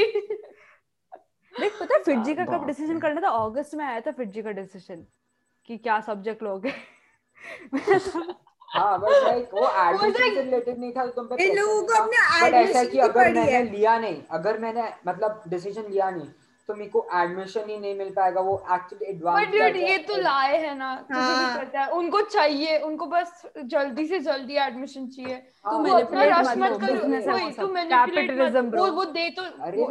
देख पता है फिटजी का कब बाप डिसीज़न करना था? अगस्त में आया था फिटजी का डिसीज़न कि क्या सब्जेक्ट लोगे? तो हाँ बस लाइक वो एडमिशन से रिलेटेड नहीं था तो तुम पे इन लोगों को अपने एडमिशन कि अगर मैंने है। लिया नहीं अगर मैंने मतलब डिसीज़न लिया नहीं तो मेरे को एडमिशन ही नहीं मिल पाएगा वो एक्चुअली एडवांस बट ये तो लाए है ना तुझे हाँ। भी पता है उनको चाहिए उनको बस जल्दी से जल्दी एडमिशन चाहिए। हाँ, तू rush मत करो। वही। तू मैनिपुलेट मत। Bro. वो वो दे तो अरे।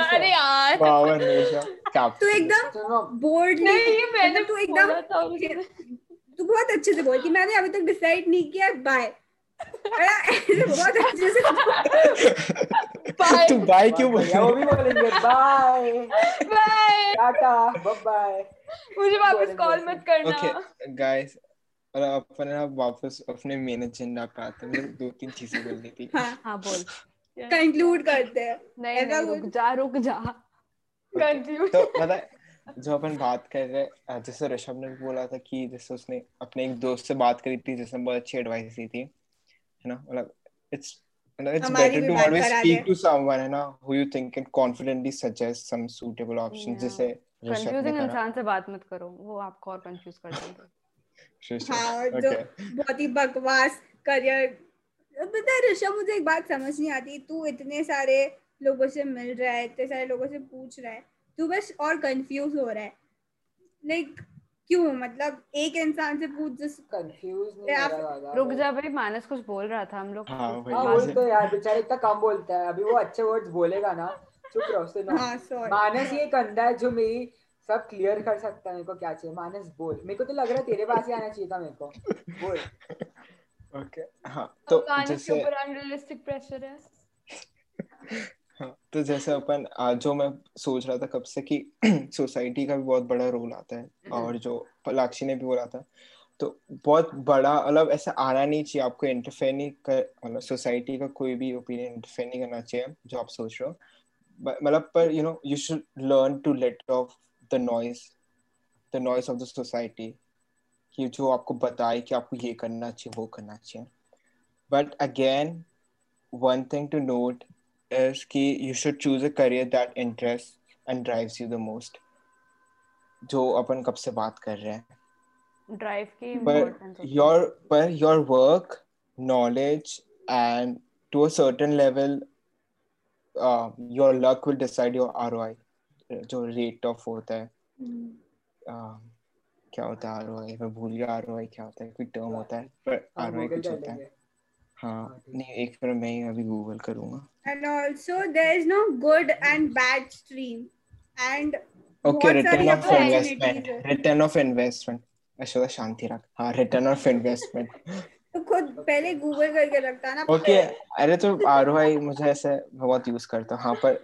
अरे यार। पावर तू एकदम बोर्ड नहीं ये मैंने तू एकदम तू बहुत अच्छे से बोल कि मैंने अभी तक डिसाइड नहीं किया बाय बहुत अच्छे से तू बाय क्यों बोल वो भी बोलेंगे bye bye tata bye bye मुझे वापस कॉल मत करना। ओके गाइस और अपन अब वापस अपने मेन एजेंडा पे आते हैं। दो तीन चीज़ें बोलनी थी। हाँ हाँ बोल। कंक्लूड करते हैं। नहीं नहीं रुक जा रुक जा। कंफ्यूज तो पता है जो अपन बात कर रहे हैं जैसे ऋषभ ने बोला था कि जैसे उसने अपने एक दोस्त से बात करी थी जिसने बहुत अच्छी एडवाइस दी थी। है ना मतलब इट्स मतलब it's better to always speak to someone है ना who you think can confidently suggest some suitable options Yeah. जैसे कंफ्यूजिंग इंसान से बात मत करो वो आपको और कंफ्यूज कर देंगे। हाँ और जो बहुत ही बकवास करियर पता है ऋषभ मुझे एक बात समझ नहीं आती तू इतने सारे लोगों से मिल रहा है इतने सारे लोगों से पूछ रहा है तू बस और कंफ्यूज हो रहा है। लाइक क्यों? मतलब एक इंसान से पूछ जिस कंफ्यूज नहीं हो रहा रुक जा भाई मानस कुछ बोल रहा था हम लोग। हाँ, हाँ वही तो यार बेचारा इतना कम बोलता है। अभी वो अच्छे वर्ड्स बोलेगा ना चुप रहो सुनो हाँ मानस ये कंधा है जो मेरी सब क्लियर कर सकता है मेरे को क्या चाहिए। मानस बोल। मेरे को तो लग रहा है तेरे पास ही आना चाहिए था मेरे को। बोल। ओके हाँ तो जैसे ऊपर अनरियलिस्टिक प्रेशर है। हाँ तो जैसे अपन आ, जो मैं सोच रहा था कब से कि सोसाइटी का भी बहुत बड़ा रोल आता है और जो पलाक्षी ने भी बोला था तो बहुत बड़ा मतलब ऐसा आना नहीं चाहिए आपको इंटरफेयर नहीं कर मतलब सोसाइटी का कोई भी ओपिनियन इंटरफेयर नहीं करना चाहिए जो आप सोच रहे हो। मतलब पर you know you should learn to let off the noise the noise of the society कि जो आपको बताए कि आपको ये करना चाहिए वो करना चाहिए। But again one thing to note is कि you should choose a career that interests and drives you the most जो अपन कब से बात कर रहे हैं ड्राइव की पर your पर your work knowledge and to a certain level uh, your luck will decide your ROI जो rate of होता है uh, क्या होता है ROI मैं भूल गया ROI क्या होता है कोई टर्म होता है पर हाँ, ROI कुछ होता है हाँ हाँ, नहीं एक मिनट मैं ही अभी गूगल करूँगा। And also there is no good and bad stream. And Okay, बहुत return सारी of opportunities investment. है। Return of investment. अशोक शांति रख। हाँ रिटर्न ऑफ़ इन्वेस्टमेंट तो खुद पहले गूगल करके रखता ना। ओके अरे तो आर मुझे ऐसे बहुत यूज़ करता हूँ। हाँ पर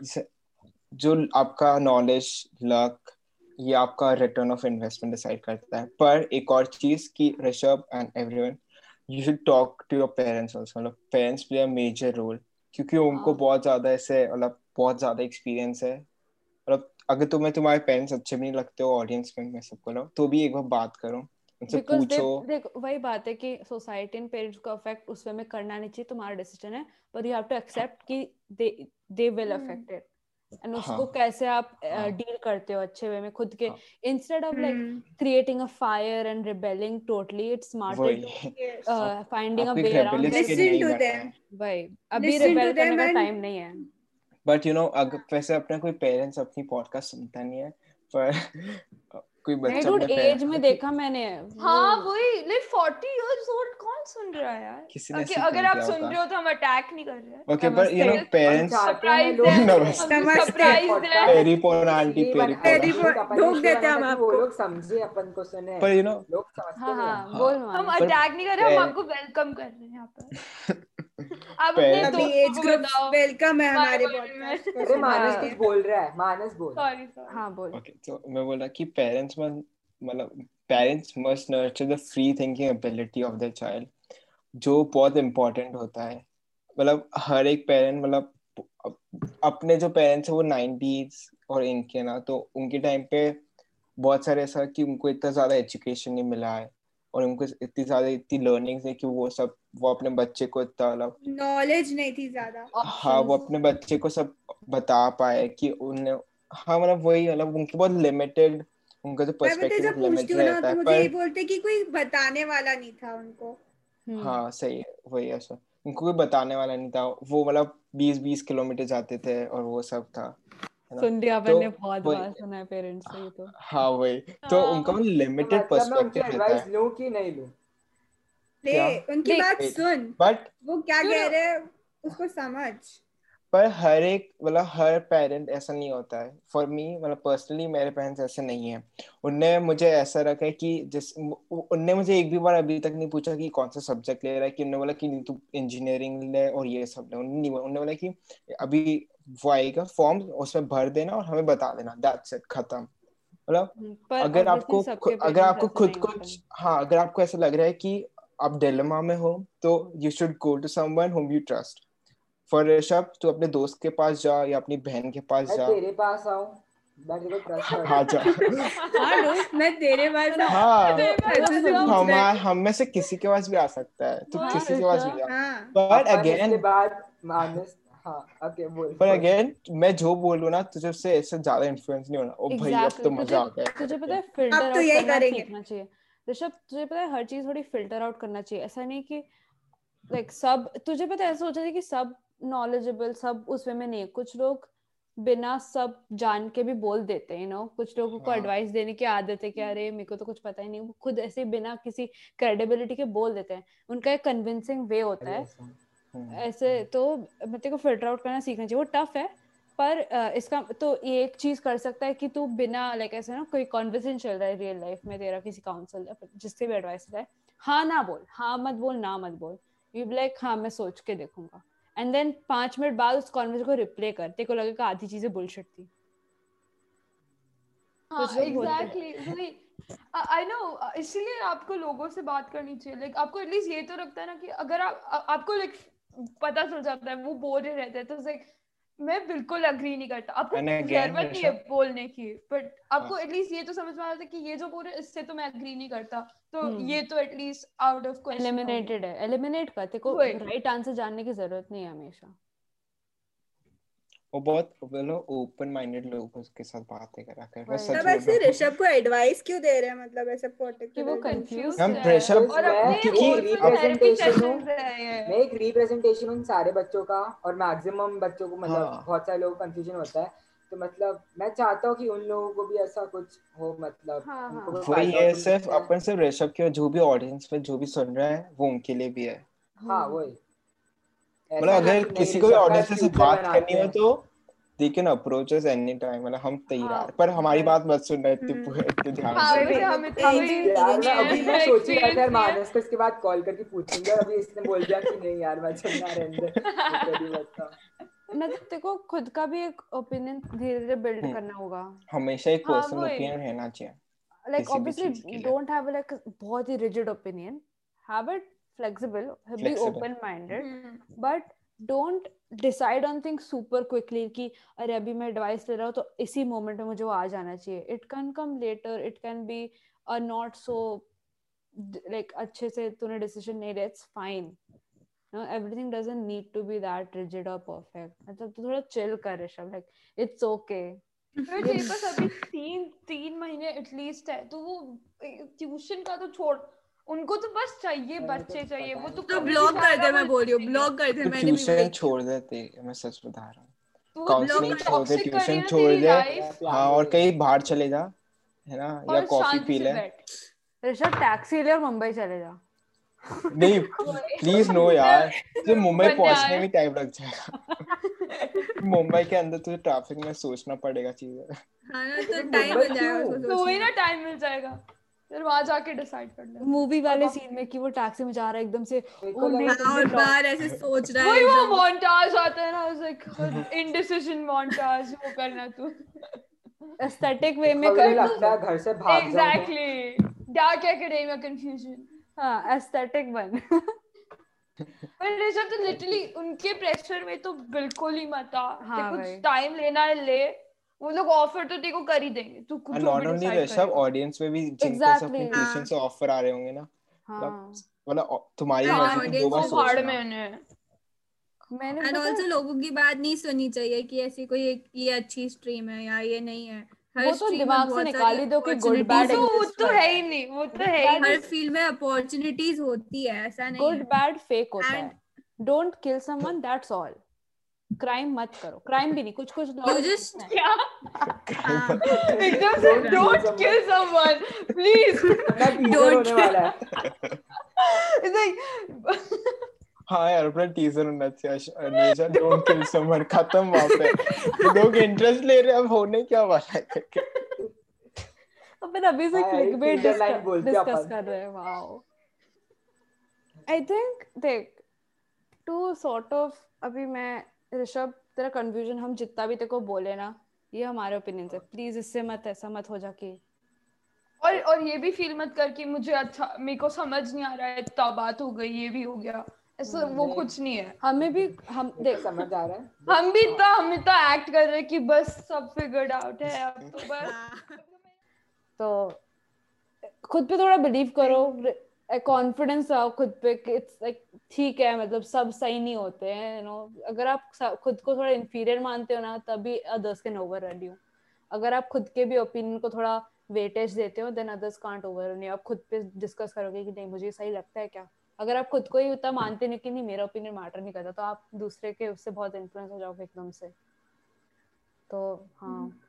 जो आपका नॉलेज लक ये आपका रिटर्न ऑफ़ इन्वेस्टमेंट डिसाइड करता है। पर एक और चीज़ की Rishabh and everyone you should talk to your parents also मतलब parents play a major role क्योंकि उनको हाँ। बहुत ज़्यादा ऐसे मतलब बहुत ज़्यादा एक्सपीरियंस है। मतलब अगर तुम्हें तुम्हारे पेरेंट्स अच्छे भी नहीं लगते हो ऑडियंस में मैं सबको ना तो भी एक बार बात करो। उनसे पूछो। देख वही बात है कि सोसाइटी एंड पेरेंट्स को अफेक्ट उस वे में करना नहीं चाहिए तुम्हारा डिसीज़न है पर यू हैव टू एक्सेप्ट कि they they will hmm. And उसको हाँ। कैसे आप हाँ। डील करते हो अच्छे वे में खुद के। Instead of like creating a fire and rebelling totally it's smarter finding a way around rebellious to them भाई अभी रिबेल करने का टाइम नहीं है। बट यू नो अगर वैसे अपने कोई पेरेंट्स अपनी पॉडकास्ट सुनता नहीं है पर कोई नहीं बच्चा डूड एज में देखा मैंने हाँ वही लाइक 40 इयर्स ओल्ड कौन सुन रहा है यार? किसी ने Okay, अगर आप सुन रहे हो तो हम अटैक नहीं कर रहे okay but you know parents हैं। सरप्राइज़ है पेरी पोन आंटी पेरी पेरी पोन- लोग- देते हैं हम आपको। लोग समझे अपन को सुने। पर यू नो लोग समझते हाँ हैं। हाँ हाँ। बोल हम अटैक नहीं कर रहे हम आपको वेलकम कर रहे हैं यहाँ पर। अपने अभी एज दोस्तों को ग्रुप वेलकम है हमारे बारे में। अरे मानस कुछ बोल रहा है मानस बोल। सॉरी सॉरी हाँ बोल। ओके तो मैं बोल रहा कि पेरेंट्स में मतलब parents must nurture the free thinking ability of the child जो बहुत इम्पोर्टेंट होता है। मतलब हर एक पेरेंट मतलब अपने जो पेरेंट्स है वो नाइन्टीज और इनके ना तो उनके टाइम पे बहुत सारे ऐसा कि उनको इतना ज़्यादा एजुकेशन नहीं मिला है। और उनको इतनी ज़्यादा इतनी लर्निंग्स है कि वो सब वो अपने बच्चे को इतना नॉलेज नहीं थी ज़्यादा। हाँ वो अपने बच्चे को सब बता पाए कि उन्हें हाँ मतलब वही मतलब उनके बहुत लिमिटेड उनका जो पर्सपेक्टिव जब पूछती लिमिटेड हूँ ना रहता तो है पर बोलते कि कोई बताने वाला नहीं था उनको। हम्म, हाँ सही है वही ऐसा उनको कोई बताने वाला नहीं था वो मतलब बीस बीस किलोमीटर जाते थे और वो सब था। सुन लिया तो मैंने बहुत बार सुना है पेरेंट्स से ये तो। हाँ वही। तो हाँ। उनका तो लिमिटेड उनकी पर्सपेक्टिव रहता एडवाइस है। लूँ कि नहीं लूँ? ले उनकी बात सुन। बट वो क्या कह रहे हैं उसको समझ। पर हर एक मतलब हर पेरेंट ऐसा नहीं होता है। फॉर मी मतलब पर्सनली मेरे पेरेंट्स ऐसे नहीं है। उनने मुझे ऐसा रखा है कि जिस उनने मुझे एक भी बार अभी तक नहीं पूछा कि कौन सा सब्जेक्ट ले रहा है कि उन्होंने बोला कि तू इंजीनियरिंग ले और ये सब ले। उन्होंने बोला कि अभी वो आएगा फॉर्म उसमें भर देना और हमें बता देना दैट्स इट खत्म। मतलब हम्म, पर अगर आपको अगर आपको खुद को हाँ अगर आपको ऐसा लग रहा है कि आप डिलेमा में हो तो you should go to someone whom you trust. For Rishabh तू अपने दोस्त के पास जा या अपनी बहन के पास जा। तेरे पास ट्रस्ट हाँ हाँ हाँ। हम है। हम में से किसी के पास भी आ सकता है। तू हाँ, किसी के पास भी जा। हाँ बट अगेन हाँ ओके बोल पर अगेन मैं जो बोलूँ ना तुझे उससे इससे ज़्यादा इन्फ्लुएंस नहीं होना। ओ भाई अब तो मज़ा आ गया। तुझे पता है फ़िल्टर अब तो यही करेंगे। सीखना चाहिए। ऋषभ तुझे पता है हर चीज़ थोड़ी फ़िल्टर आउट करना चाहिए। ऐसा नहीं कि लाइक सब तुझे पता है ऐसा सोचा है कि सब नॉलेजेबल सब उस वे में नहीं। है कुछ लोग बिना सब जान के भी बोल देते हैं नो कुछ लोगों को हाँ। एडवाइस देने की आदत है कि अरे मेरे को तो कुछ पता ही नहीं। वो खुद ऐसे बिना किसी क्रेडिबिलिटी के बोल देते हैं। उनका एक कन्विंसिंग वे होता है। ऐसे तो मैं तेरे को फ़िल्टर आउट करना सीखना चाहिए वो टफ है पर इसका तो ये एक चीज़ कर सकता है कि तू बिना लाइक ऐसे ना कोई कॉन्वर्सेशन चल रहा है रियल लाइफ में तेरा किसी काउंसिल जिससे भी एडवाइस है हाँ ना बोल हाँ मत बोल ना मत बोल यू लाइक हाँ मैं सोच के देखूँगा। एंड देन पाँच मिनट बाद उस कॉन्वर्सेशन को रिप्ले कर तेरे को लगेगा आधी चीज़ें बुलशिट थी। हाँ। एग्जैक्टली आई नो इसीलिए आपको लोगों से बात करनी चाहिए लाइक आपको एटलीस्ट ये तो लगता है ना कि अगर आप आपको लाइक पता चल जाता है वो बोल रहे रहते हैं। तो लाइक मैं बिल्कुल अग्री नहीं करता। आपको ज़रूरत नहीं है बोलने की बट आपको हाँ। एटलीस्ट ये तो समझ में आता है कि ये जो बोल रहे इससे तो मैं अग्री नहीं करता। तो हम्म। ये तो at least out of question eliminated है एलिमिनेट करते तेरे को राइट आंसर जानने की ज़रूरत नहीं है हमेशा। वो बहुत मतलब ओपन माइंडेड लोगों के साथ बातें करा कर। मैं। सच तब ऐसे हूँ ऋषभ को एडवाइस क्यों दे रहे हैं? मतलब ऐसे कि वो कंफ्यूज हम है। प्रेशर और अपने क्योंकि therapy हूँ, है। मैं एक रिप्रेजेंटेशन हूँ सारे बच्चों का और मैक्सिमम बच्चों को मतलब हाँ। बहुत सारे लोगों को कंफ्यूजन होता है। तो मतलब मैं चाहता हूँ कि उन लोगों को भी ऐसा कुछ हो मतलब हाँ, हाँ। वही है सिर्फ़ अपन सिर्फ़ ऋषभ के जो भी ऑडियंस में जो भी सुन रहा है वो उनके लिए भी है हाँ। वही। मतलब अगर किसी को भी ऑडियंस से बात करनी हो तो they can approach us any time मतलब हम तैयार हाँ, पर हमारी बात मत सुनना इतनी हम्म। पूरे इतने ध्यान हाँ, से अभी मैं सोच रहा था मानस को इसके बाद कॉल करके पूछूँगा अभी इसने बोल दिया कि नहीं यार मैं चलना रहने दे तो कभी बता ना तो को खुद का भी एक ओपिनियन धीरे धीरे बिल्ड हम्म। करना होगा। हमेशा एक हाँ, पर्सनल ओपिनियन रहना चाहिए like किसी भी obviously चीज़ के लिए। don't have like a बहुत ही rigid opinion have it flexible be Flexible. open minded hmm, but don't decide on things super quickly कि अरे अभी मैं एडवाइस ले रहा हूँ तो इसी मोमेंट में मुझे वो आ जाना चाहिए it can come later it can be a not so like अच्छे से तूने decision नहीं लिया it's fine no everything doesn't need to be that rigid or perfect मतलब तू थोड़ा chill कर ऋषभ like it's okay फिर तेरे पास अभी तीन तीन महीने एटलीस्ट है तो वो ट्यूशन का तो छोड़ उनको तो बस चाहिए बच्चे तो चाहिए वो तो तो ब्लॉक कर दे मैं बोल रही हूँ ब्लॉक कर दे तो मैंने भी ट्यूशन छोड़ देते मैं सच बता रहा हूँ। तो काउंसलिंग छोड़ दे ट्यूशन छोड़ दे। हाँ और कहीं बाहर चले जा है ना या कॉफ़ी पी ले। ऋषभ टैक्सी ले और मुंबई चले जा। नहीं प्लीज़ नो यार तुझे मुंबई पहुँचने में टाइम लग जाएगा। मुंबई के अंदर तुझे ट्रैफ़िक में सोचना पड़ेगा चीज़ें। हाँ ना तो तो टाइम मिल जाएगा तो वही ना टाइम मिल जाएगा। फिर वहाँ जाके डिसाइड कर ले मूवी वाले सीन में कि वो टैक्सी में जा रहा है एकदम से मेरे को "Oh, नहीं, लगा- तुम हाँ, और भी बाहर ऐसे सोच रहा है वही वो montage आता है ना लाइक इनडिसिजन montage वो करना तू। एस्थेटिक वे में कर लगता है घर से भाग एग्जैक्टली डार्क एकेडेमिया कंफ्यूजन हाँ एस्थेटिक बन पर ऋषभ तो लिटरली उनके प्रेशर में तो बिल्कुल ही मत आ। हाँ कुछ टाइम लेना है ले वो लोग ऑफ़र तो तेरे को कर ही देंगे। तू कुछ नॉट ओनली ऋषभ ऑडियंस में भी जिनको सब ट्यूशन से ऑफ़र आ रहे होंगे ना। हाँ। मतलब तुम्हारी हाँ, मर्ज़ी दो बार सोचना। मैंने एंड ऑल्सो लोगों की बात नहीं सुननी चाहिए कि ऐसी कोई एक ये अच्छी स्ट्रीम है या ये नहीं है। हर वो तो दिमाग से निकाल ही दो कि opportunities bad वो तो है। ही। नहीं वो तो है ही हर फ़ील्ड में अपॉर्चुनिटीज़ होती है। ऐसा नहीं गुड बैड फेक होता है। Don't kill someone that's all crime मत करो। क्राइम भी नहीं कुछ कुछ You just- क्या हाँ, एकदम से डोंट किल समवन प्लीज़ वाला इट्स लाइक हाँ यार अपना टीजर होना चाहिए अनिशा डोंट किल समवन खत्म वहाँ पे। लोग इंटरेस्ट ले रहे हैं अब होने क्या वाला है करके। अपन अभी से हाँ, क्लिकबेट बोलते डिस्कस कर रहे हैं वाओ आई थिंक देख टू सॉर्ट ऑफ़ अभी मैं ऋषभ तेरा कंफ्यूजन हम जितना भी तेरे को बोले ना ये हमारे ओपिनियन है। प्लीज़ इससे मत ऐसा मत हो जा कि और और ये भी फील मत कर कि मुझे अच्छा मेरे को समझ नहीं आ रहा है इतना बात हो गई ये भी हो गया। ऐसा वो कुछ नहीं है। हमें भी हम देख समझ आ रहा है। हम भी इतना हम इतना एक्ट कर रहे हैं कि बस सब फिगर्ड आउट है अब तो बस। तो खुद पे थोड़ा बिलीव करो कॉन्फिडेंस आओ खुद पे इट्स लाइक ठीक है मतलब सब सही नहीं होते हैं यू नो अगर आप खुद को थोड़ा इंफीरियर मानते हो ना तभी others can overrun you अगर आप खुद के भी ओपिनियन को थोड़ा वेटेज देते हो then others can't overrun you आप खुद पे डिस्कस करोगे कि नहीं मुझे सही लगता है क्या? अगर आप खुद को ही उतना मानते नहीं कि नहीं मेरा ओपिनियन मैटर नहीं करता तो आप दूसरे के उससे बहुत इन्फ्लुएंस हो जाओगे एकदम से. तो हाँ.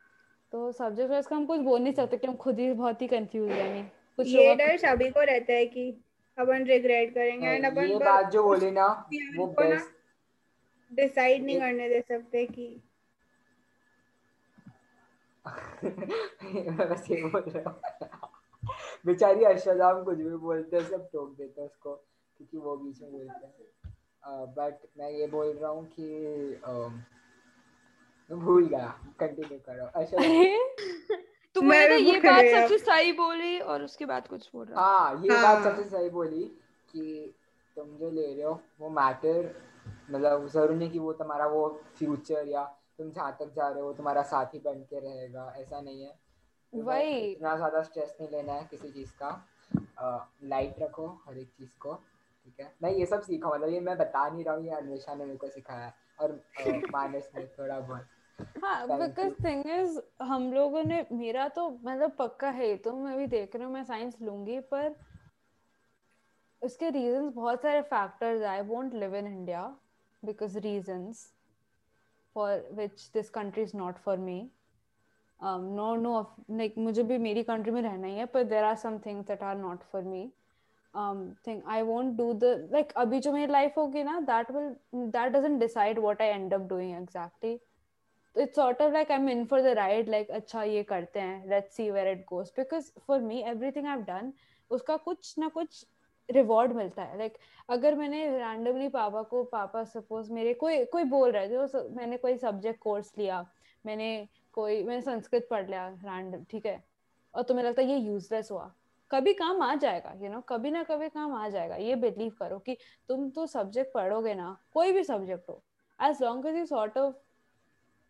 तो सब्जेक्ट वाइज का हम कुछ बोल नहीं सकते कि हम खुद ही बहुत ही कंफ्यूज हैं नहीं कुछ ये डर सभी को रहता है कि अपन रिग्रेट करेंगे एंड अपन ये बात जो बोली ना वो बेस्ट डिसाइड नहीं करने दे सकते कि मैं बस ये बोल रहा हूँ। बेचारी अश्वधाम कुछ भी बोलते हैं सब टोक देते हैं उसको क्योंकि वो बीच में बोलते हैं। बट मैं ये बोल रहा हूँ कि मैं भूल गया। कंटिन्यू करो। मैं तो भी ये बात सबसे सही बोली और उसके बाद कुछ बोल। रहा हाँ ये हाँ। बात सबसे सही बोली कि तुम जो ले रहे हो वो मैटर मतलब ज़रूरी नहीं कि वो तुम्हारा वो फ्यूचर या तुम जहाँ तक जा रहे हो तुम्हारा साथी बन के रहेगा ऐसा नहीं है। वही। इतना ज़्यादा स्ट्रेस नहीं लेना है किसी चीज़ का। लाइट रखो हर एक चीज़ को ठीक है? मैं ये सब सीखा मतलब ये मैं बता नहीं रहा हूँ ये अन्वेषा ने मेरे को सिखाया और मानस ने थोड़ा बहुत हाँ बिकॉज़. थिंग इज़ हम लोगों ने मेरा तो मतलब पक्का है तो मैं भी देख रही हूँ मैं साइंस लूँगी पर उसके रीजंस बहुत सारे factors I won't live in India because reasons for which this country is not for me no no like मुझे भी मेरी कंट्री में रहना ही है पर there are some things that are not for me um thing i won't do the like abhi jo meri life hogi na that will that doesn't decide what i end up doing exactly. It's sort of like i'm in for the ride like अच्छा ये करते हैं let's see where it goes. Because for me everything i've done उसका कुछ ना कुछ reward मिलता है लाइक like, अगर मैंने रैंडमली पापा को पापा सपोज़ मेरे कोई कोई बोल रहे थे तो मैंने कोई सब्जेक्ट कोर्स लिया मैंने कोई मैंने संस्कृत पढ़ लिया रैंडम ठीक है और तुम्हें लगता है ये यूजलेस हुआ कभी काम आ जाएगा यू you नो know, कभी ना कभी काम आ जाएगा ये बिलीव करो कि तुम तो सब्जेक्ट पढ़ोगे ना कोई भी सब्जेक्ट हो as long as you sort of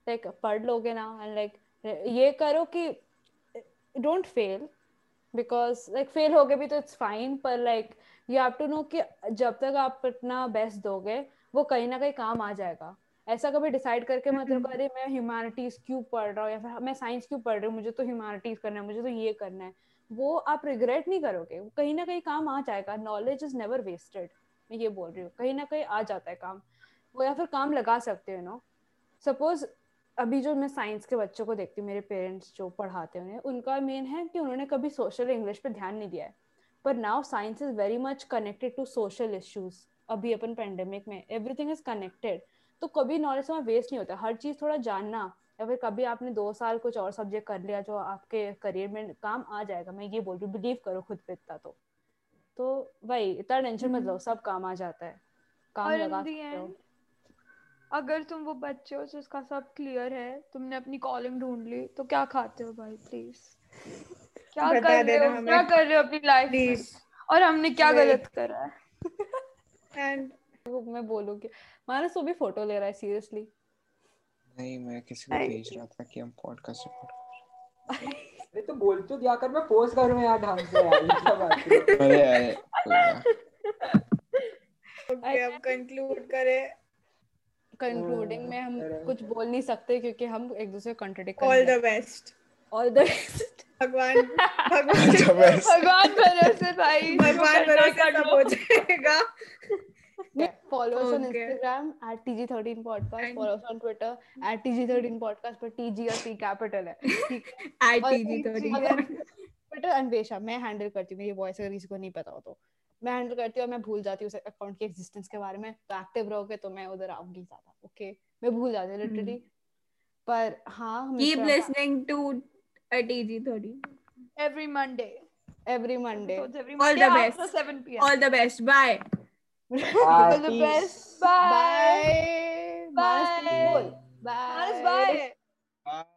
like पढ़ लोगे ना एंड लाइक ये करो कि don't fail because like fail हो गए भी तो इट्स फाइन पर like you have to know कि जब तक आप अपना बेस्ट दोगे वो कहीं ना कहीं काम आ जाएगा। ऐसा कभी डिसाइड करके मत रखो अरे मैं ह्यूमैनिटीज क्यों पढ़ रहा हूँ या फिर मैं साइंस क्यों पढ़ रही हूँ मुझे तो ह्यूमैनिटीज करना है मुझे तो ये करना है। वो आप रिग्रेट नहीं करोगे कहीं ना कहीं काम आ जाएगा। नॉलेज इज़ नेवर वेस्टेड मैं ये बोल रही हूँ कहीं ना कहीं आ जाता है काम। वो या फिर काम लगा सकते हो नो सपोज़ अभी जो मैं साइंस के बच्चों को देखती हूँ मेरे पेरेंट्स जो पढ़ाते हैं उनका मेन है कि उन्होंने कभी सोशल इंग्लिश पे ध्यान नहीं दिया है। पर now science is very much connected to social issues अभी अपन पेंडेमिक में एवरीथिंग इज़ कनेक्टेड तो कभी नॉलेज वहाँ वेस्ट नहीं होता। हर चीज़ थोड़ा जानना या फिर कभी आपने दो साल कुछ और सब्जेक्ट कर लिया जो आपके करियर में काम आ जाएगा। मैं ये बोल रही हूँ बिलीव करो खुद पे इतना तो। तो भाई इतना टेंशन मत लो सब काम आ जाता है। काम लगा सकते हो। अगर तुम वो बच्चे हो जिसका सब क्लियर है तुमने अपनी कॉलिंग ढूंढ ली तो क्या खाते हो भाई प्लीज़ क्या कर रहे हो? क्या कर रहे हो अपनी लाइफ में? और हमने क्या गलत करा? है एंड वो मैं बोलूँगी मानस वो भी फ़ोटो ले रहा है सीरियसली नहीं मैं किसी को भेज रहा था कि हम पॉडकास्ट रिकॉर्ड अरे तो बोल तो दिया कर मैं पोस्ट करूँ यार ढंग से यार है? अरे अरे ओके अब कंक्लूड करें। कंक्लूडिंग में हम कुछ बोल नहीं सकते क्योंकि हम एक दूसरे को contradict all the best all the best भगवान भगवान. भगवान भरोसे भाई। भगवान भरोसे सब हो जाएगा। Follow us on Okay. Instagram at TG13 podcast And- follow us on Twitter at TG13 podcast पर TG और T capital है अन्वेषा मैं हैंडल करती हूँ मेरी वॉइस अगर किसी को नहीं पता हो तो। मैं हैंडल करती हूँ मैं भूल जाती हूँ उस अकाउंट के एग्जिस्टेंस के बारे में तो एक्टिव रहोगे तो मैं उधर आऊँगी ज़्यादा ओके मैं भूल जाती हूँ लिटरली पर हाँ कीप लिसनिंग टू a थोड़ी Every Monday. Every Monday All Monday the after best. 7 p.m. all the best bye All the Peace. best. Bye. Bye Bye. Bye Manas, bye.